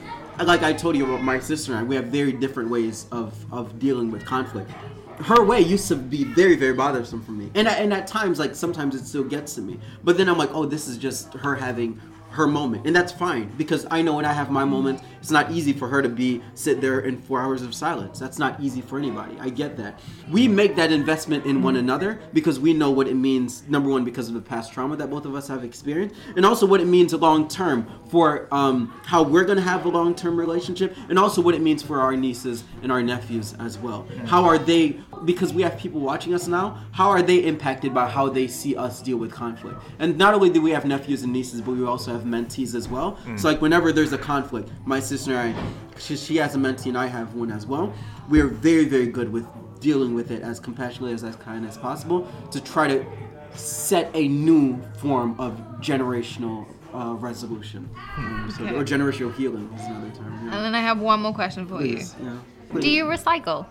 like I told you about my sister and I, we have very different ways of of dealing with conflict. Her way used to be very very bothersome for me, and and at times like sometimes it still gets to me. But then I'm like, oh, this is just her having her moment. And that's fine because i know when i have my moment it's not easy for her to be sit there in four hours of silence. That's not easy for anybody. I get that. We make that investment in one another because we know what it means number one because of the past trauma that both of us have experienced and also what it means long term for um, how we're going to have a long term relationship and also what it means for our nieces and our nephews as well. How are they because we have people watching us now how are they impacted by how they see us deal with conflict? And not only do we have nephews and nieces but we also have mentees as well so like whenever there's a conflict my sister and i she, she has a mentee and i have one as well we are very very good with dealing with it as compassionately as as kind as possible to try to set a new form of generational uh, resolution Um, so- or generational healing is another term yeah. And then I have one more question for Please, yeah. you. Do you recycle?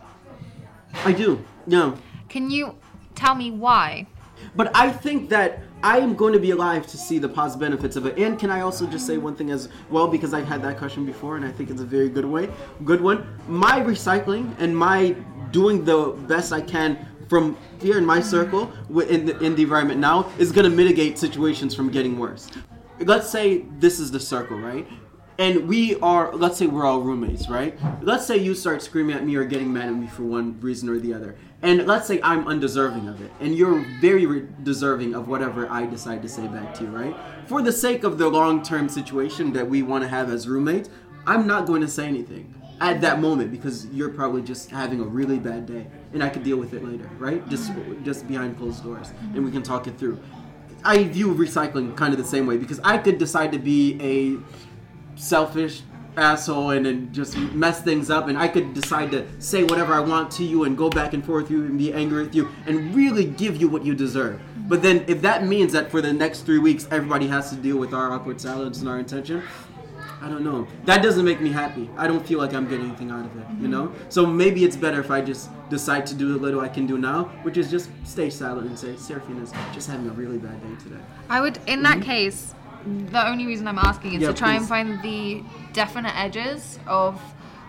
i do yeah Can you tell me why? But I think that I am going to be alive to see the positive benefits of it. And can I also just say one thing as well because I've had that question before and I think it's a very good way, good one. My recycling and my doing the best I can from here in my circle in the, in the environment now is going to mitigate situations from getting worse. Let's say this is the circle, right? and we are let's say we're all roommates right let's say you start screaming at me or getting mad at me for one reason or the other and let's say i'm undeserving of it and you're very re- deserving of whatever i decide to say back to you right? For the sake of the long-term situation that we want to have as roommates i'm not going to say anything at that moment because you're probably just having a really bad day and i could deal with it later right? Just just behind closed doors and we can talk it through. I view recycling kind of the same way because i could decide to be a selfish asshole and then just mess things up and I could decide to say whatever I want to you and go back and forth with you and be angry with you and really give you what you deserve. But then if that means that for the next three weeks everybody has to deal with our awkward silence and our intention, I don't know. That doesn't make me happy. I don't feel like I'm getting anything out of it, you know? So maybe it's better if I just decide to do the little I can do now, which is just stay silent and say, Serafina's just having a really bad day today. I would, in that mm-hmm. case, the only reason I'm asking is. Yeah, to try and find the definite edges of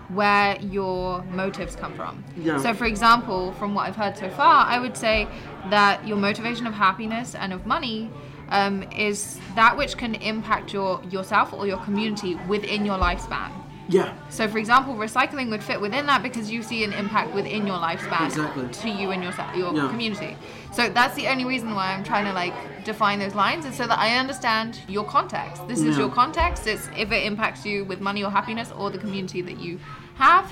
where your motives come from. Yeah. So, for example, from what I've heard so far, I would say that your motivation of happiness and of money um, is that which can impact your yourself or your community within your lifespan. Yeah. So, for example, recycling would fit within that because you see an impact within your lifespan Exactly. to you and your your Yeah. community. So that's the only reason why I'm trying to like define those lines, is so that I understand your context. This is Yeah. your context. It's if it impacts you with money or happiness or the community that you have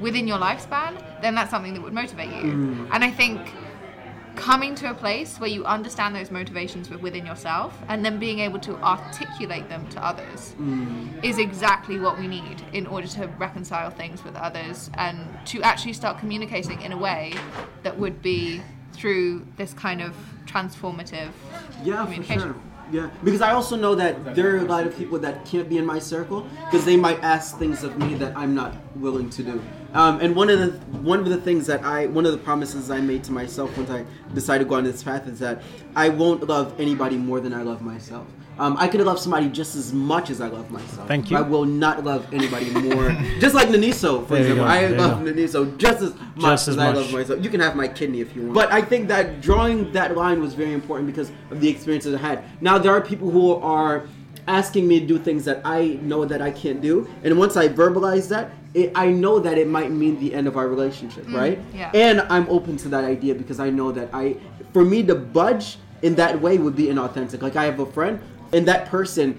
within your lifespan, then that's something that would motivate you. Mm. And I think coming to a place where you understand those motivations within yourself and then being able to articulate them to others mm. is exactly what we need in order to reconcile things with others and to actually start communicating in a way that would be through this kind of transformative Yeah, for communication. sure. Yeah, because I also know that there are a lot of people that can't be in my circle because they might ask things of me that I'm not willing to do. Um, and one of the one of the things that I one of the promises I made to myself once I decided to go on this path is that I won't love anybody more than I love myself. Um, I could love somebody just as much as I love myself. Thank you. I will not love anybody more. (laughs) just like Naniso, for There example. I there love go. Naniso just as much Just as, as I love myself. You can have my kidney if you want. But I think that drawing that line was very important because of the experiences I had. Now there are people who are asking me to do things that I know that I can't do, and once I verbalize that, it, I know that it might mean the end of our relationship, right? yeah. And I'm open to that idea because I know that I, for me to budge in that way would be inauthentic. Like I have a friend, and that person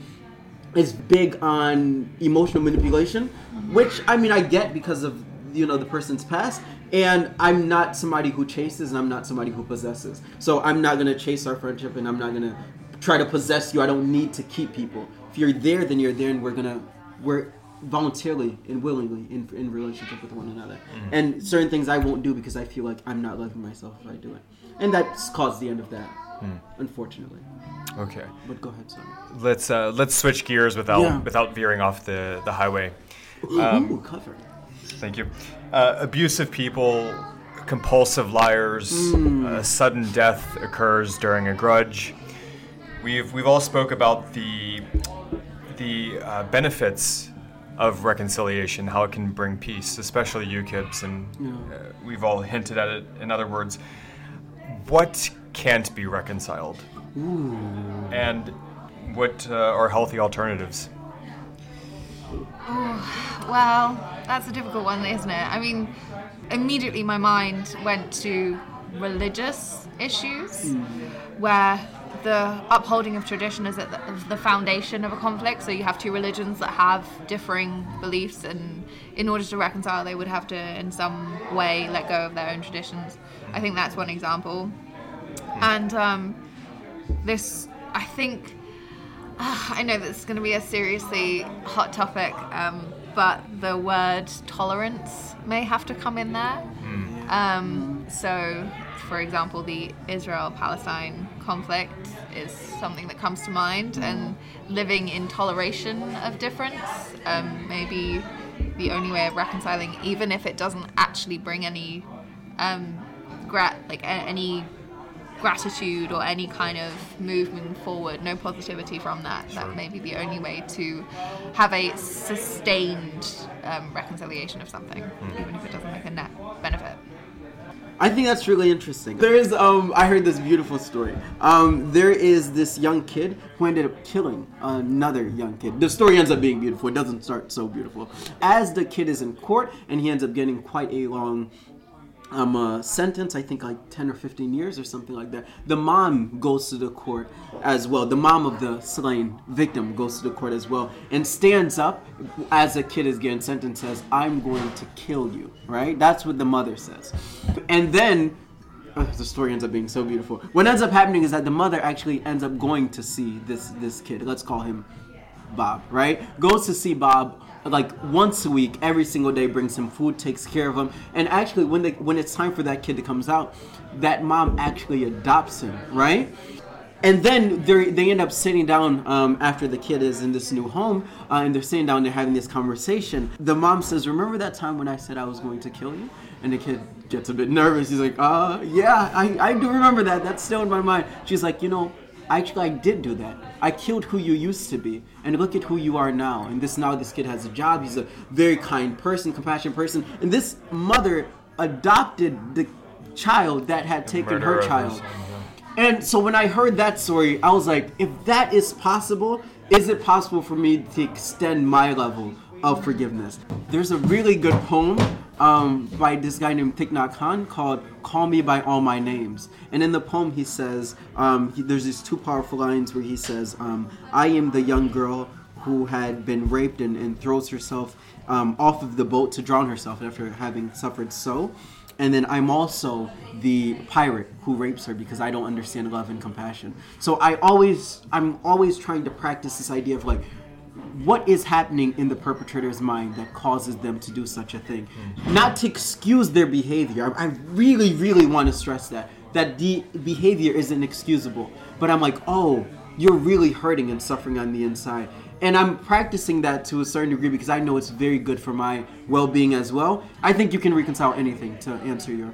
is big on emotional manipulation, which I mean I get because of you know the person's past. And I'm not somebody who chases, and I'm not somebody who possesses. So I'm not gonna chase our friendship, and I'm not gonna try to possess you. I don't need to keep people. If you're there, then you're there, and we're gonna we're voluntarily and willingly in, in relationship with one another. Mm-hmm. And certain things I won't do because I feel like I'm not loving myself if I do it, and that's caused the end of that, unfortunately. Okay. But go ahead, sorry. Let's uh, let's switch gears without Yeah. without veering off the, the highway. Ooh, cover. Thank you. Uh, abusive people, compulsive liars, uh, sudden death occurs during a grudge. We've we've all spoke about the the uh, benefits of reconciliation, how it can bring peace, especially you Kibbs, and uh, we've all hinted at it. In other words, what can't be reconciled, and what uh, are healthy alternatives? Well, that's a difficult one, isn't it? I mean, immediately my mind went to religious issues, where the upholding of tradition is at the, the foundation of a conflict. So you have two religions that have differing beliefs, and in order to reconcile, they would have to, in some way, let go of their own traditions. I think that's one example. And um, this, I think. I know this is going to be a seriously hot topic, um, but the word tolerance may have to come in there. Um, so, for example, the Israel Palestine conflict is something that comes to mind, and living in toleration of difference um, may be the only way of reconciling, even if it doesn't actually bring any um, gra- like any gratitude or any kind of movement forward, no positivity from that. That may be the only way to have a sustained um, reconciliation of something, even if it doesn't make a net benefit. I think that's really interesting. There is, um, I heard this beautiful story. Um, there is this young kid who ended up killing another young kid. The story ends up being beautiful. It doesn't start so beautiful. As the kid is in court, and he ends up getting quite a long um, uh, sentence, I think like 10 or 15 years or something like that. The mom goes to the court as well. The mom of the slain victim goes to the court as well and stands up as the kid is getting sentenced says, I'm going to kill you, right? That's what the mother says. And then uh, the story ends up being so beautiful. What ends up happening is that the mother actually ends up going to see this this kid. Let's call him Bob, right? Goes to see Bob like once a week, every single day, brings him food, takes care of him, and actually, when they when it's time for that kid to comes out, that mom actually adopts him, right? And then they end up sitting down um, after the kid is in this new home, uh, and they're sitting down, they're having this conversation. The mom says, "Remember that time when I said I was going to kill you?" And the kid gets a bit nervous. He's like, "Uh, yeah, I, I do remember that. That's still in my mind." She's like, "You know, actually I did do that. I killed who you used to be, and look at who you are now. And this now this kid has a job. He's a very kind person, compassionate person. And this mother adopted the child that had taken her child. And so when I heard that story, I was like, if that is possible, is it possible for me to extend my level of forgiveness. There's a really good poem um, by this guy named Thich Nhat called "Call Me by All My Names," and in the poem he says um, he, there's these two powerful lines where he says, um, "I am the young girl who had been raped and, and throws herself um, off of the boat to drown herself after having suffered so." and then I'm also the pirate who rapes her because I don't understand love and compassion. So I always, I'm always trying to practice this idea of like, what is happening in the perpetrator's mind that causes them to do such a thing? Not to excuse their behavior. I, I really, really want to stress that that the behavior is inexcusable. But I'm like, oh, you're really hurting and suffering on the inside. And I'm practicing that to a certain degree because I know it's very good for my well-being as well. I think you can reconcile anything to answer your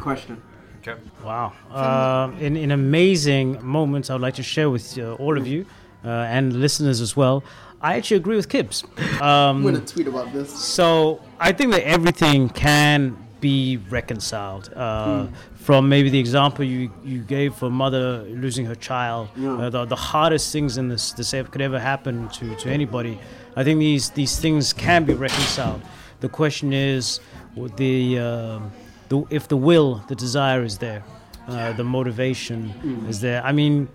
question. Okay. Wow. Um, in, in amazing moments, I would like to share with uh, all of you uh, and listeners as well. I actually agree with Kibbs. Um, I'm gonna tweet about this. So I think that everything can be reconciled. Uh, From maybe the example you, you gave for mother losing her child, Yeah. uh, the, the hardest things in this this could ever happen to, to anybody. I think these these things can be reconciled. The question is, the, um the if the will, the desire is there, uh, the motivation is there. I mean,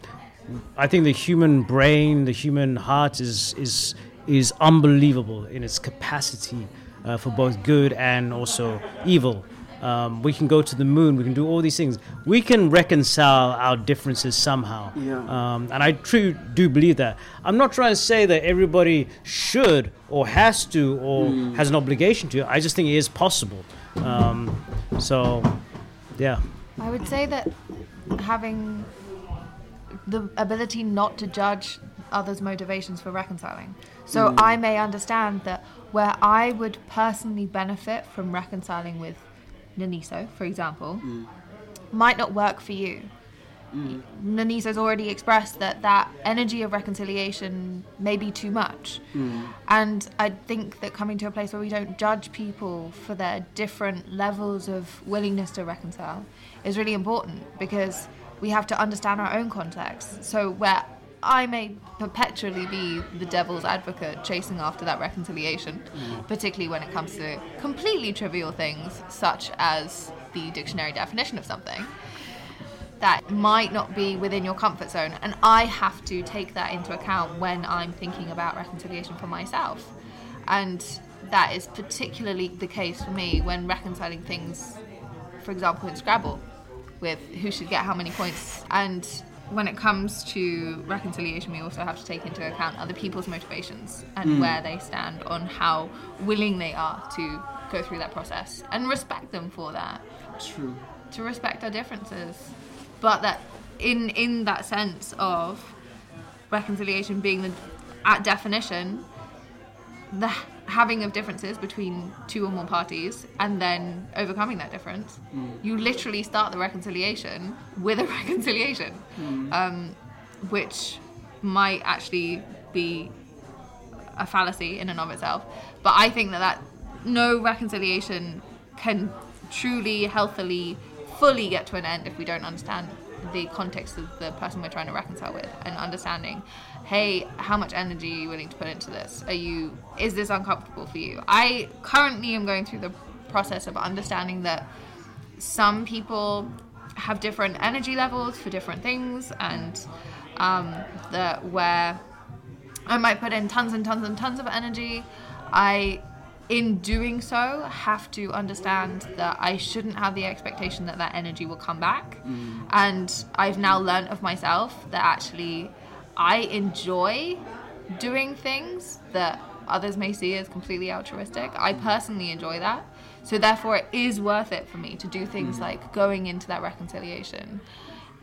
I think the human brain, the human heart is is is unbelievable in its capacity uh, for both good and also evil. Um, we can go to the moon. We can do all these things. We can reconcile our differences somehow. Yeah. Um, and I truly do believe that. I'm not trying to say that everybody should or has to or has an obligation to. I just think it is possible. Um, so, yeah. I would say that having the ability not to judge others' motivations for reconciling. So mm. I may understand that where I would personally benefit from reconciling with Naniso, for example, mm. might not work for you. Mm. Naniso's already expressed that that energy of reconciliation may be too much. And I think that coming to a place where we don't judge people for their different levels of willingness to reconcile is really important because we have to understand our own context. So, where I may perpetually be the devil's advocate chasing after that reconciliation, mm. particularly when it comes to completely trivial things such as the dictionary definition of something that might not be within your comfort zone. And I have to take that into account when I'm thinking about reconciliation for myself. And that is particularly the case for me when reconciling things, for example, in Scrabble, with who should get how many points. And when it comes to reconciliation, we also have to take into account other people's motivations and hmm. where they stand on how willing they are to go through that process and respect them for that True. to respect our differences but that in in that sense of reconciliation being the at definition the having of differences between two or more parties and then overcoming that difference you literally start the reconciliation with a (laughs) reconciliation. Um, which might actually be a fallacy in and of itself. But I think that, that no reconciliation can truly, healthily, fully get to an end if we don't understand the context of the person we're trying to reconcile with and understanding hey how much energy are you willing to put into this are you is this uncomfortable for you i currently am going through the process of understanding that some people have different energy levels for different things and um, that where I might put in tons and tons and tons of energy. I, in doing so, have to understand that I shouldn't have the expectation that that energy will come back. Mm. And I've now learned of myself that actually I enjoy doing things that others may see as completely altruistic. I mm. personally enjoy that. So therefore, it is worth it for me to do things mm. like going into that reconciliation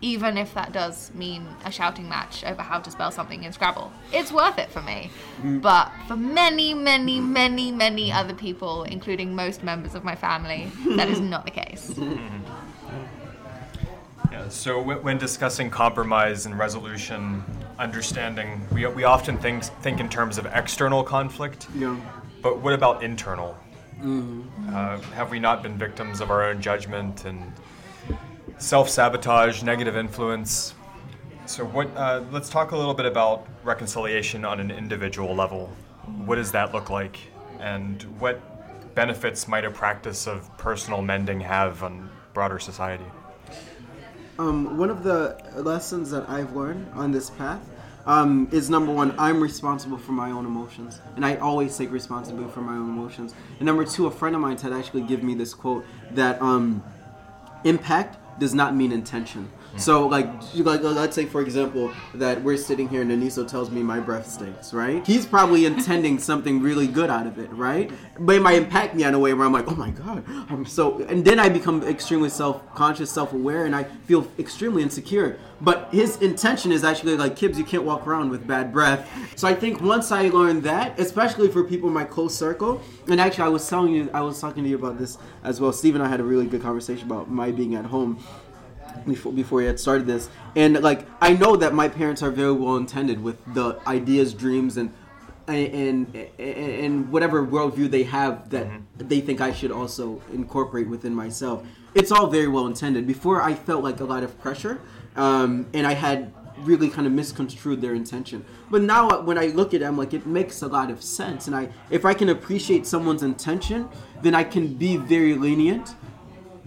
even if that does mean a shouting match over how to spell something in Scrabble. It's worth it for me. But for many, many, many, many other people, including most members of my family, that is not the case. (laughs) Yeah, so w- when discussing compromise and resolution, understanding, we, we often think, think in terms of external conflict, Yeah. but what about internal? Uh, have we not been victims of our own judgment and self sabotage, negative influence? So, what? Uh, let's talk a little bit about reconciliation on an individual level. What does that look like? and what benefits might a practice of personal mending have on broader society? Um, one of the lessons that I've learned on this path um, is number one, I'm responsible for my own emotions, and I always take responsibility for my own emotions. And number two, a friend of mine had actually give me this quote that um, impact does not mean intention. So like, like let's say for example that we're sitting here and Aniso tells me my breath stinks, right? He's probably intending something really good out of it, right? But it might impact me in a way where I'm like, oh my god, I'm so, and then I become extremely self-conscious, self-aware, and I feel extremely insecure. But his intention is actually like, Kibbs, you can't walk around with bad breath. So I think once I learned that, especially for people in my close circle, and actually I was telling you, I was talking to you about this as well. Steve and I had a really good conversation about my being at home before before we had started this. And like i know that my parents are very well intended with the ideas dreams and and and, and whatever worldview they have that mm-hmm. they think i should also incorporate within myself. It's all very well intended before i felt like a lot of pressure um, and i had really kind of misconstrued their intention. But now when i look at it i'm like it makes a lot of sense. And i if i can appreciate someone's intention then i can be very lenient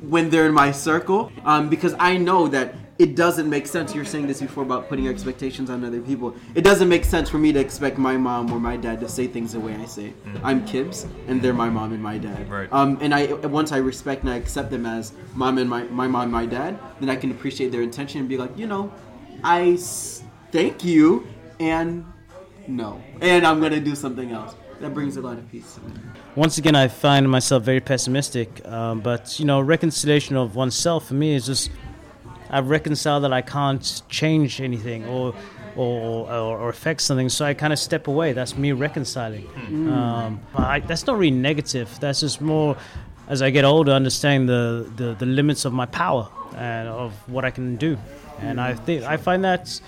when they're in my circle um, because I know that it doesn't make sense. You're saying this before about putting expectations on other people. It doesn't make sense for me to expect my mom or my dad to say things the way I say. Mm. I'm Kibbs, and they're my mom and my dad. Right. Um, and I once I respect and I accept them as mom and my my mom and my dad, then I can appreciate their intention and be like, you know, I s- thank you, and no, and I'm gonna do something else. That brings a lot of peace to me once again, I find myself very pessimistic. Um, but you know, reconciliation of oneself for me is just I've reconciled that I can't change anything or or, or, or affect something, so I kind of step away. That's me reconciling. Mm. Um, I, that's not really negative. That's just more as I get older, understanding the, the, the limits of my power and of what I can do. And I think I find that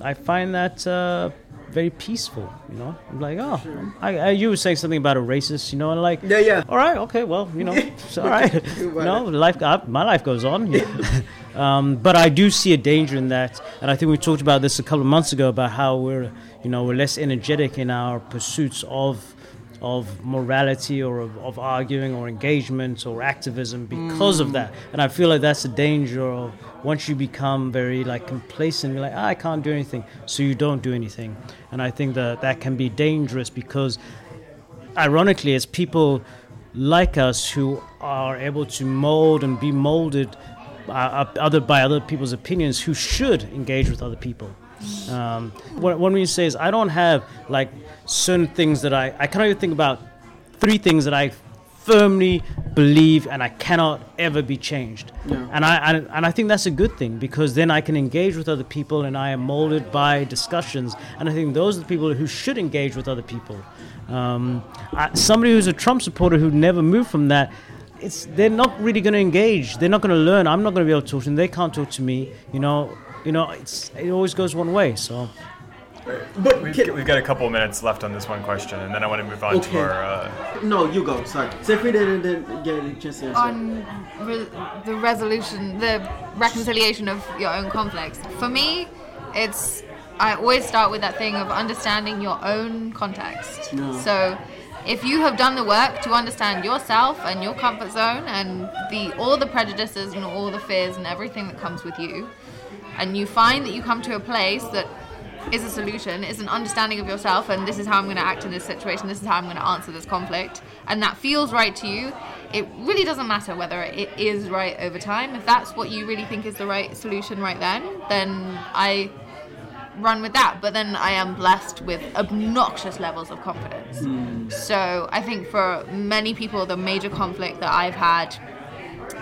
I find that. Uh, very peaceful. You know, I'm like, oh, sure. I, I, you were saying something about a racist, you know, and like, yeah, yeah. All right, okay, well, you know, (laughs) it's all right. (laughs) you know, life, I, my life goes on. (laughs) um, but I do see a danger in that, and I think we talked about this a couple of months ago about how we're, you know, we're less energetic in our pursuits of of morality or of, of, arguing or engagement or activism because mm. of that. And I feel like that's a danger of once you become very like complacent, you're like, ah, I can't do anything, so you don't do anything. And I think that that can be dangerous because, ironically, it's people like us who are able to mold and be molded by other by other people's opinions who should engage with other people. Um, what, what we say is, I don't have like certain things that I, I can only think about three things that I firmly believe and I cannot ever be changed. Yeah. And I and, and I think that's a good thing because then I can engage with other people and I am molded by discussions. And I think those are the people who should engage with other people. Um, I, somebody who's a Trump supporter who never moved from that. It's, they're not really going to engage. They're not going to learn. I'm not going to be able to talk to them. They can't talk to me. You know, you know, it's, it always goes one way. So but we've, can, we've, got a couple of minutes left on this one question, and then I want to move on okay. to our. Uh... No, you go. Sorry, Sefri didn't get a chance to answer. On re- the resolution, the reconciliation of your own conflicts. For me, it's I always start with that thing of understanding your own context. No. So if you have done the work to understand yourself and your comfort zone and the all the prejudices and all the fears and everything that comes with you, and you find that you come to a place that is a solution, is an understanding of yourself, and this is how I'm going to act in this situation, this is how I'm going to answer this conflict, and that feels right to you, it really doesn't matter whether it is right over time. If that's what you really think is the right solution right then, then I run with that. But then I am blessed with obnoxious levels of confidence. Mm. So I think for many people, the major conflict that I've had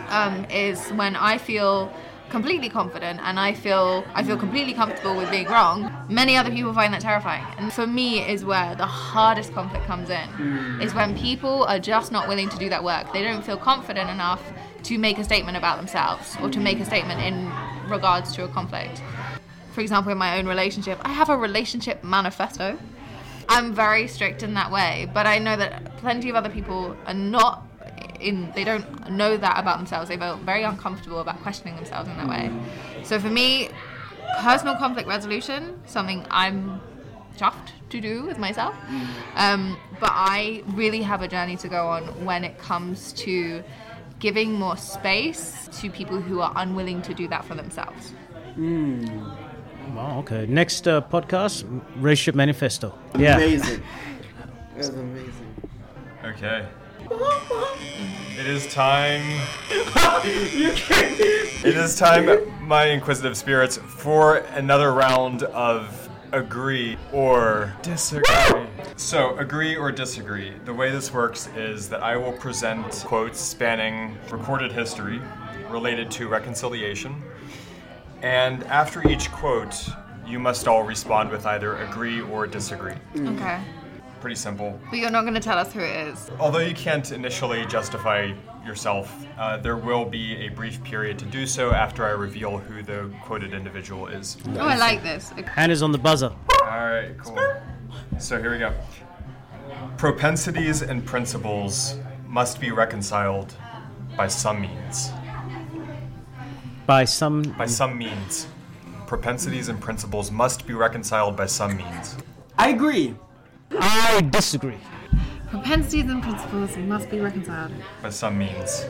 um, is when I feel completely confident and I feel I feel completely comfortable with being wrong, many other people find that terrifying. And for me is where the hardest conflict comes in. Mm. Is when people are just not willing to do that work. They don't feel confident enough to make a statement about themselves or to make a statement in regards to a conflict. For example, in my own relationship, I have a relationship manifesto. I'm very strict in that way, but I know that plenty of other people are not in they don't know that about themselves. They feel very uncomfortable about questioning themselves in that way. So for me, personal conflict resolution, something I'm chuffed to do with myself. Um, but I really have a journey to go on when it comes to giving more space to people who are unwilling to do that for themselves. Wow, okay. Next uh, podcast, Relationship Manifesto. Yeah. Amazing. (laughs) That's amazing. Okay. It is time. (laughs) it is time, my inquisitive spirits, for another round of agree or disagree. So, agree or disagree. The way this works is that I will present quotes spanning recorded history related to reconciliation. And after each quote, you must all respond with either agree or disagree. Okay. Pretty simple. But you're not going to tell us who it is. Although you can't initially justify yourself, uh, there will be a brief period to do so after I reveal who the quoted individual is. Oh, I like this. Okay. Hand is on the buzzer. Alright, cool. So here we go. Propensities and principles must be reconciled by some means. By some. By some means. Propensities and principles must be reconciled by some means. I agree. I disagree. Propensities and principles must be reconciled. By some means.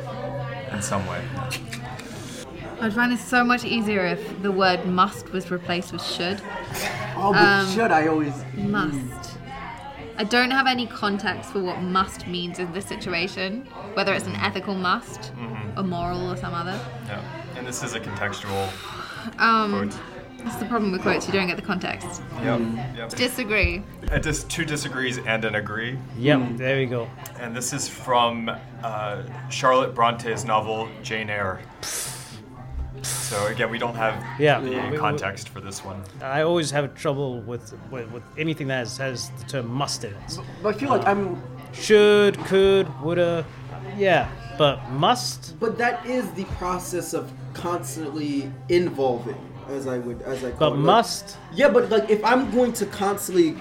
In some way. I'd find it so much easier if the word must was replaced with should. Oh, but Um, should I always? Must. I don't have any context for what must means in this situation, whether it's an ethical must, a moral, or some other. Yeah. And this is a contextual Um, quote. That's the problem with quotes, you don't get the context. Yep. yep. Disagree. Uh, just two disagrees and an agree. Yep, there we go. And this is from uh, Charlotte Bronte's novel Jane Eyre. So again, we don't have Yeah. the We- we- context for this one. I always have trouble with, with, with anything that has, has the term must in it. But I feel like I'm. Should, could, woulda, yeah. But must? But that is the process of constantly involving, as I would, as I call But it. Like- must? Yeah, but like if I'm going to constantly,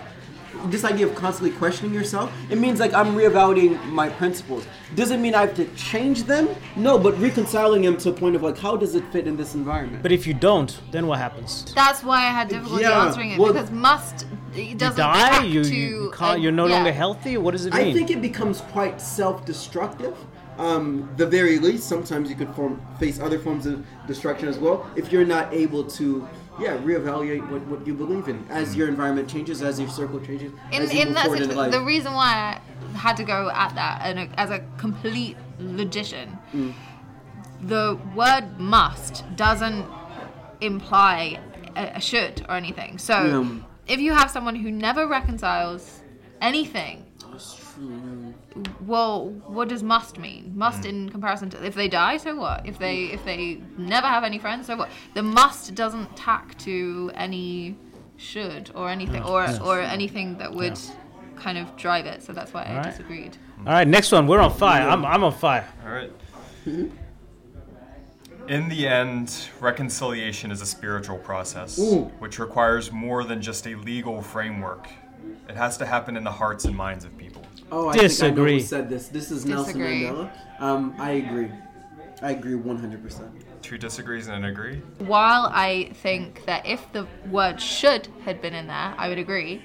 this idea of constantly questioning yourself, it means like I'm reevaluating my principles. Doesn't mean I have to change them? No, but reconciling them to a point of like, how does it fit in this environment? But if you don't, then what happens? That's why I had difficulty Yeah, answering it well- because must it doesn't die? track You, to you can't, a- you're uh, no yeah. longer healthy? What does it mean? I think it becomes quite self-destructive. Um, the very least, sometimes you could form, face other forms of destruction as well if you're not able to, yeah, reevaluate what, what you believe in as your environment changes, as your circle changes, in, as you in move that forward in life. the reason why I had to go at that and as a complete logician, Mm. the word must doesn't imply a, a should or anything. So Yeah. if you have someone who never reconciles anything, well, what does must mean? Must hmm. in comparison to if they die, so what? If they if they never have any friends, so what? The must doesn't tack to any should or anything hmm. or or anything that would kind of drive it. So that's why I Alright. disagreed. Hmm. All right, next one. We're on fire. I'm, I'm on fire. All right. In the end, reconciliation is a spiritual process, Ooh. which requires more than just a legal framework. It has to happen in the hearts and minds of people. Oh, I think I know Disagree. said this. This is Nelson Mandela. Um, I agree. I agree 100%. Two disagrees and an agree. While I think that if the word should had been in there, I would agree.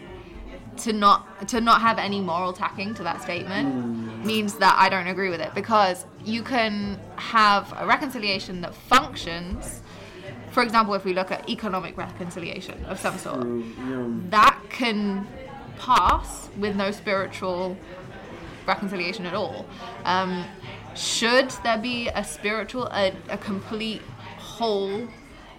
To not to not have any moral tacking to that statement means that I don't agree with it because you can have a reconciliation that functions. For example, if we look at economic reconciliation of some sort, that can pass with no spiritual reconciliation at all. Um, should there be a spiritual, a, a complete whole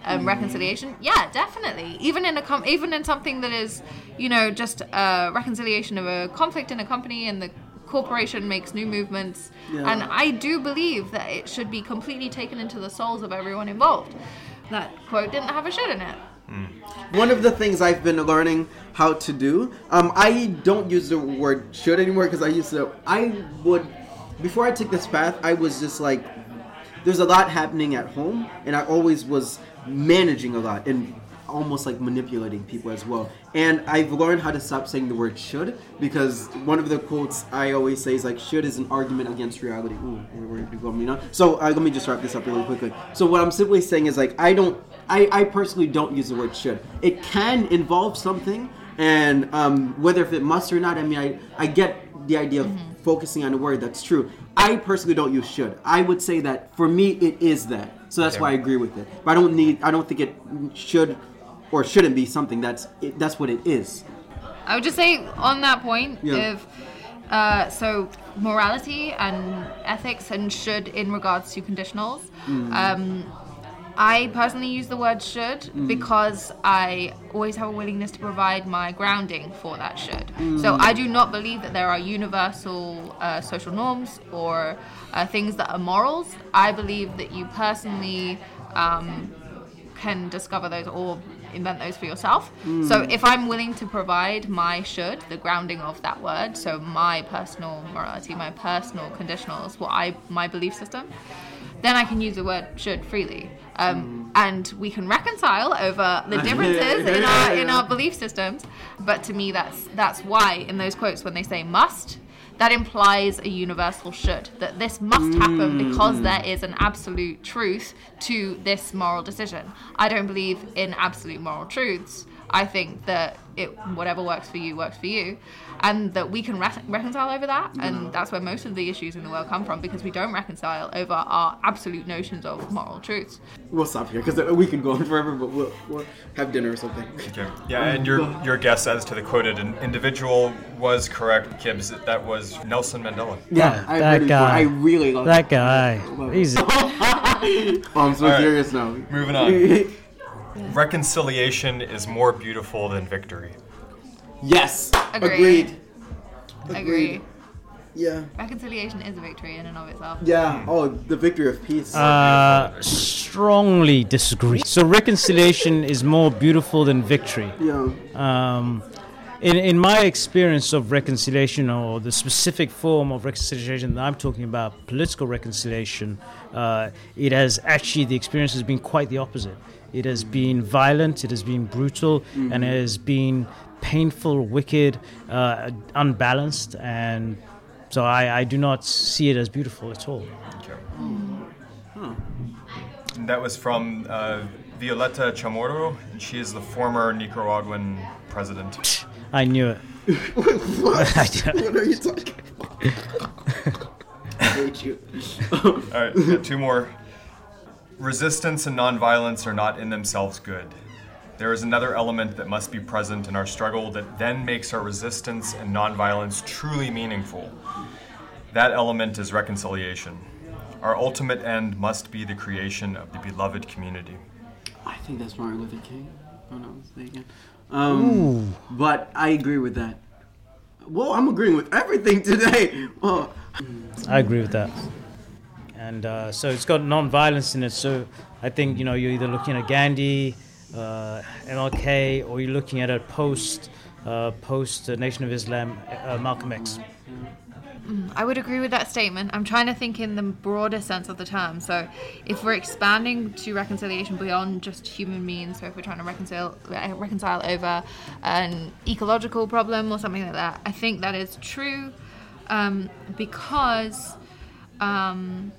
um, reconciliation? Yeah, definitely. Even in a com- even in something that is, you know, just a reconciliation of a conflict in a company and the corporation makes new movements. Yeah. And I do believe that it should be completely taken into the souls of everyone involved. That quote didn't have a should in it. One of the things I've been learning how to do, um, I don't use the word should anymore because I used to. I would, before I took this path, I was just like, there's a lot happening at home, and I always was managing a lot and almost like manipulating people as well. And I've learned how to stop saying the word should because one of the quotes I always say is like, should is an argument against reality. Ooh, where, where did you know? So uh, let me just wrap this up really quickly. So what I'm simply saying is like, I don't, I, I personally don't use the word should. It can involve something, And um, whether if it must or not, I mean, I, I get the idea of focusing on a word that's true. I personally don't use should. I would say that for me, it is that. So that's Okay. why I agree with it. But I don't need. I don't think it should or shouldn't be something that's it, that's what it is. I would just say on that point, Yeah. if uh, so, morality and ethics and should in regards to conditionals. Um, I personally use the word should because I always have a willingness to provide my grounding for that should. So I do not believe that there are universal uh, social norms or uh, things that are morals. I believe that you personally um, can discover those or invent those for yourself. So if I'm willing to provide my should, the grounding of that word, so my personal morality, my personal conditionals, what I my belief system, then I can use the word should freely. Um, and we can reconcile over the (laughs) differences in our in our belief systems. But to me that's that's why in those quotes when they say must, that implies a universal should that this must happen because there mm. is an absolute truth to this moral decision. I don't believe in absolute moral truths. I think that it whatever works for you works for you and that we can re- reconcile over that and that's where most of the issues in the world come from because we don't reconcile over our absolute notions of moral truths We'll stop here because we can go on forever, but we'll, we'll have dinner or something. Okay. Yeah, and your your guess as to the quoted in- individual was correct, Kibbs. That was Nelson Mandela. Yeah, I that really, guy. I really love That guy. He's (laughs) Oh, I'm so All right. serious now. Moving on. (laughs) Reconciliation is more beautiful than victory. Yes, Agree. agreed. agree Yeah, reconciliation is a victory in and of itself yeah. Oh, the victory of peace. uh, strongly disagree. So reconciliation (laughs) is more beautiful than victory. yeah. Um, in, in my experience of reconciliation or the specific form of reconciliation that I'm talking about, political reconciliation, uh, it has actually, the experience has been quite the opposite. It has been violent, it has been brutal, and it has been painful, wicked, uh, unbalanced, and so I, I do not see it as beautiful at all. Okay. And that was from uh, Violeta Chamorro, and she is the former Nicaraguan president. I knew it. what? (laughs) what are you talking about? (laughs) I hate you. All right, two more. Resistance and nonviolence are not in themselves good. There is another element that must be present in our struggle that then makes our resistance and nonviolence truly meaningful. That element is reconciliation. Our ultimate end must be the creation of the beloved community. I think that's Martin Luther King. if I'm not mistaken. Um, but I agree with that. Well, I'm agreeing with everything today. (laughs) Oh, I agree with that. And uh, so it's got non-violence in it. So I think you know you're either looking at Gandhi, uh, MLK, or you're looking at a post uh, post Nation of Islam, uh, Malcolm X. I would agree with that statement. I'm trying to think in the broader sense of the term. So, if we're expanding to reconciliation beyond just human means, so if we're trying to reconcile uh, reconcile over an ecological problem or something like that, I think that is true um, because um,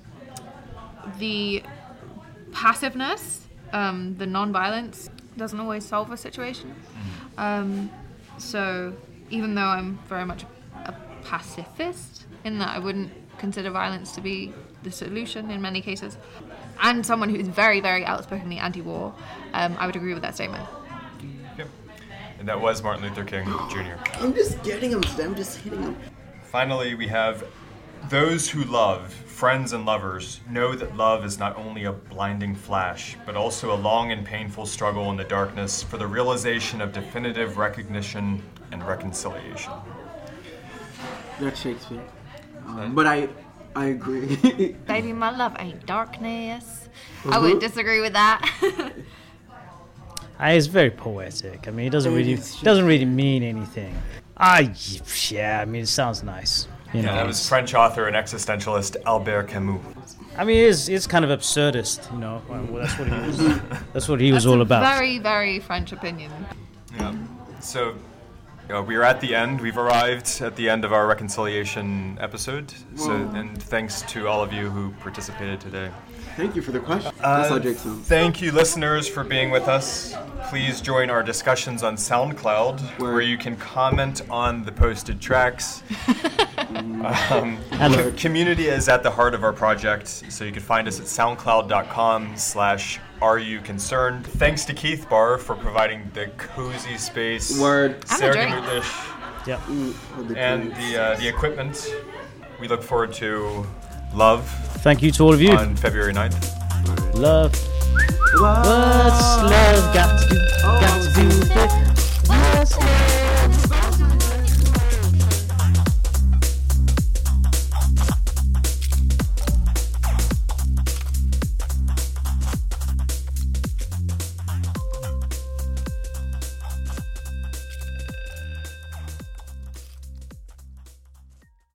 the passiveness, um, the non-violence, doesn't always solve a situation. Um, so even though I'm very much a pacifist in that I wouldn't consider violence to be the solution in many cases, and someone who's very, very outspokenly anti-war, um, I would agree with that statement. Yep. And that was Martin Luther King Jr. I'm just getting him today. I'm just hitting him. Finally, we have those who love, friends and lovers, know that love is not only a blinding flash, but also a long and painful struggle in the darkness for the realization of definitive recognition and reconciliation. That's Shakespeare. Um, but I, I agree. (laughs) Baby, my love ain't darkness. I wouldn't disagree with that. Uh, (laughs) it's very poetic. I mean, it doesn't really doesn't really mean anything. I yeah, I mean, it sounds nice. You know, Yeah, that was French author and existentialist Albert Camus. I mean, it's it's kind of absurdist. You know, well, (laughs) that's what he was. That's what he was all about. very, very French opinion. Yeah. So uh, we are at the end. We've arrived at the end of our reconciliation episode. So, and thanks to all of you who participated today. Thank you for the question. Uh, Drake. Thank you, listeners, for being with us. Please join our discussions on SoundCloud, Word. where you can comment on the posted tracks. (laughs) um, Hello. community is at the heart of our project, so you can find us at soundcloud.com slash are you concerned. Thanks to Keith Barr for providing the cozy space. Word. I'm a Sarah drink. Yep. The and the, uh, the equipment. We look forward to Love Thank you to all of you. on February 9th. Love. Love. What's love got to do? Got to do with it? What's love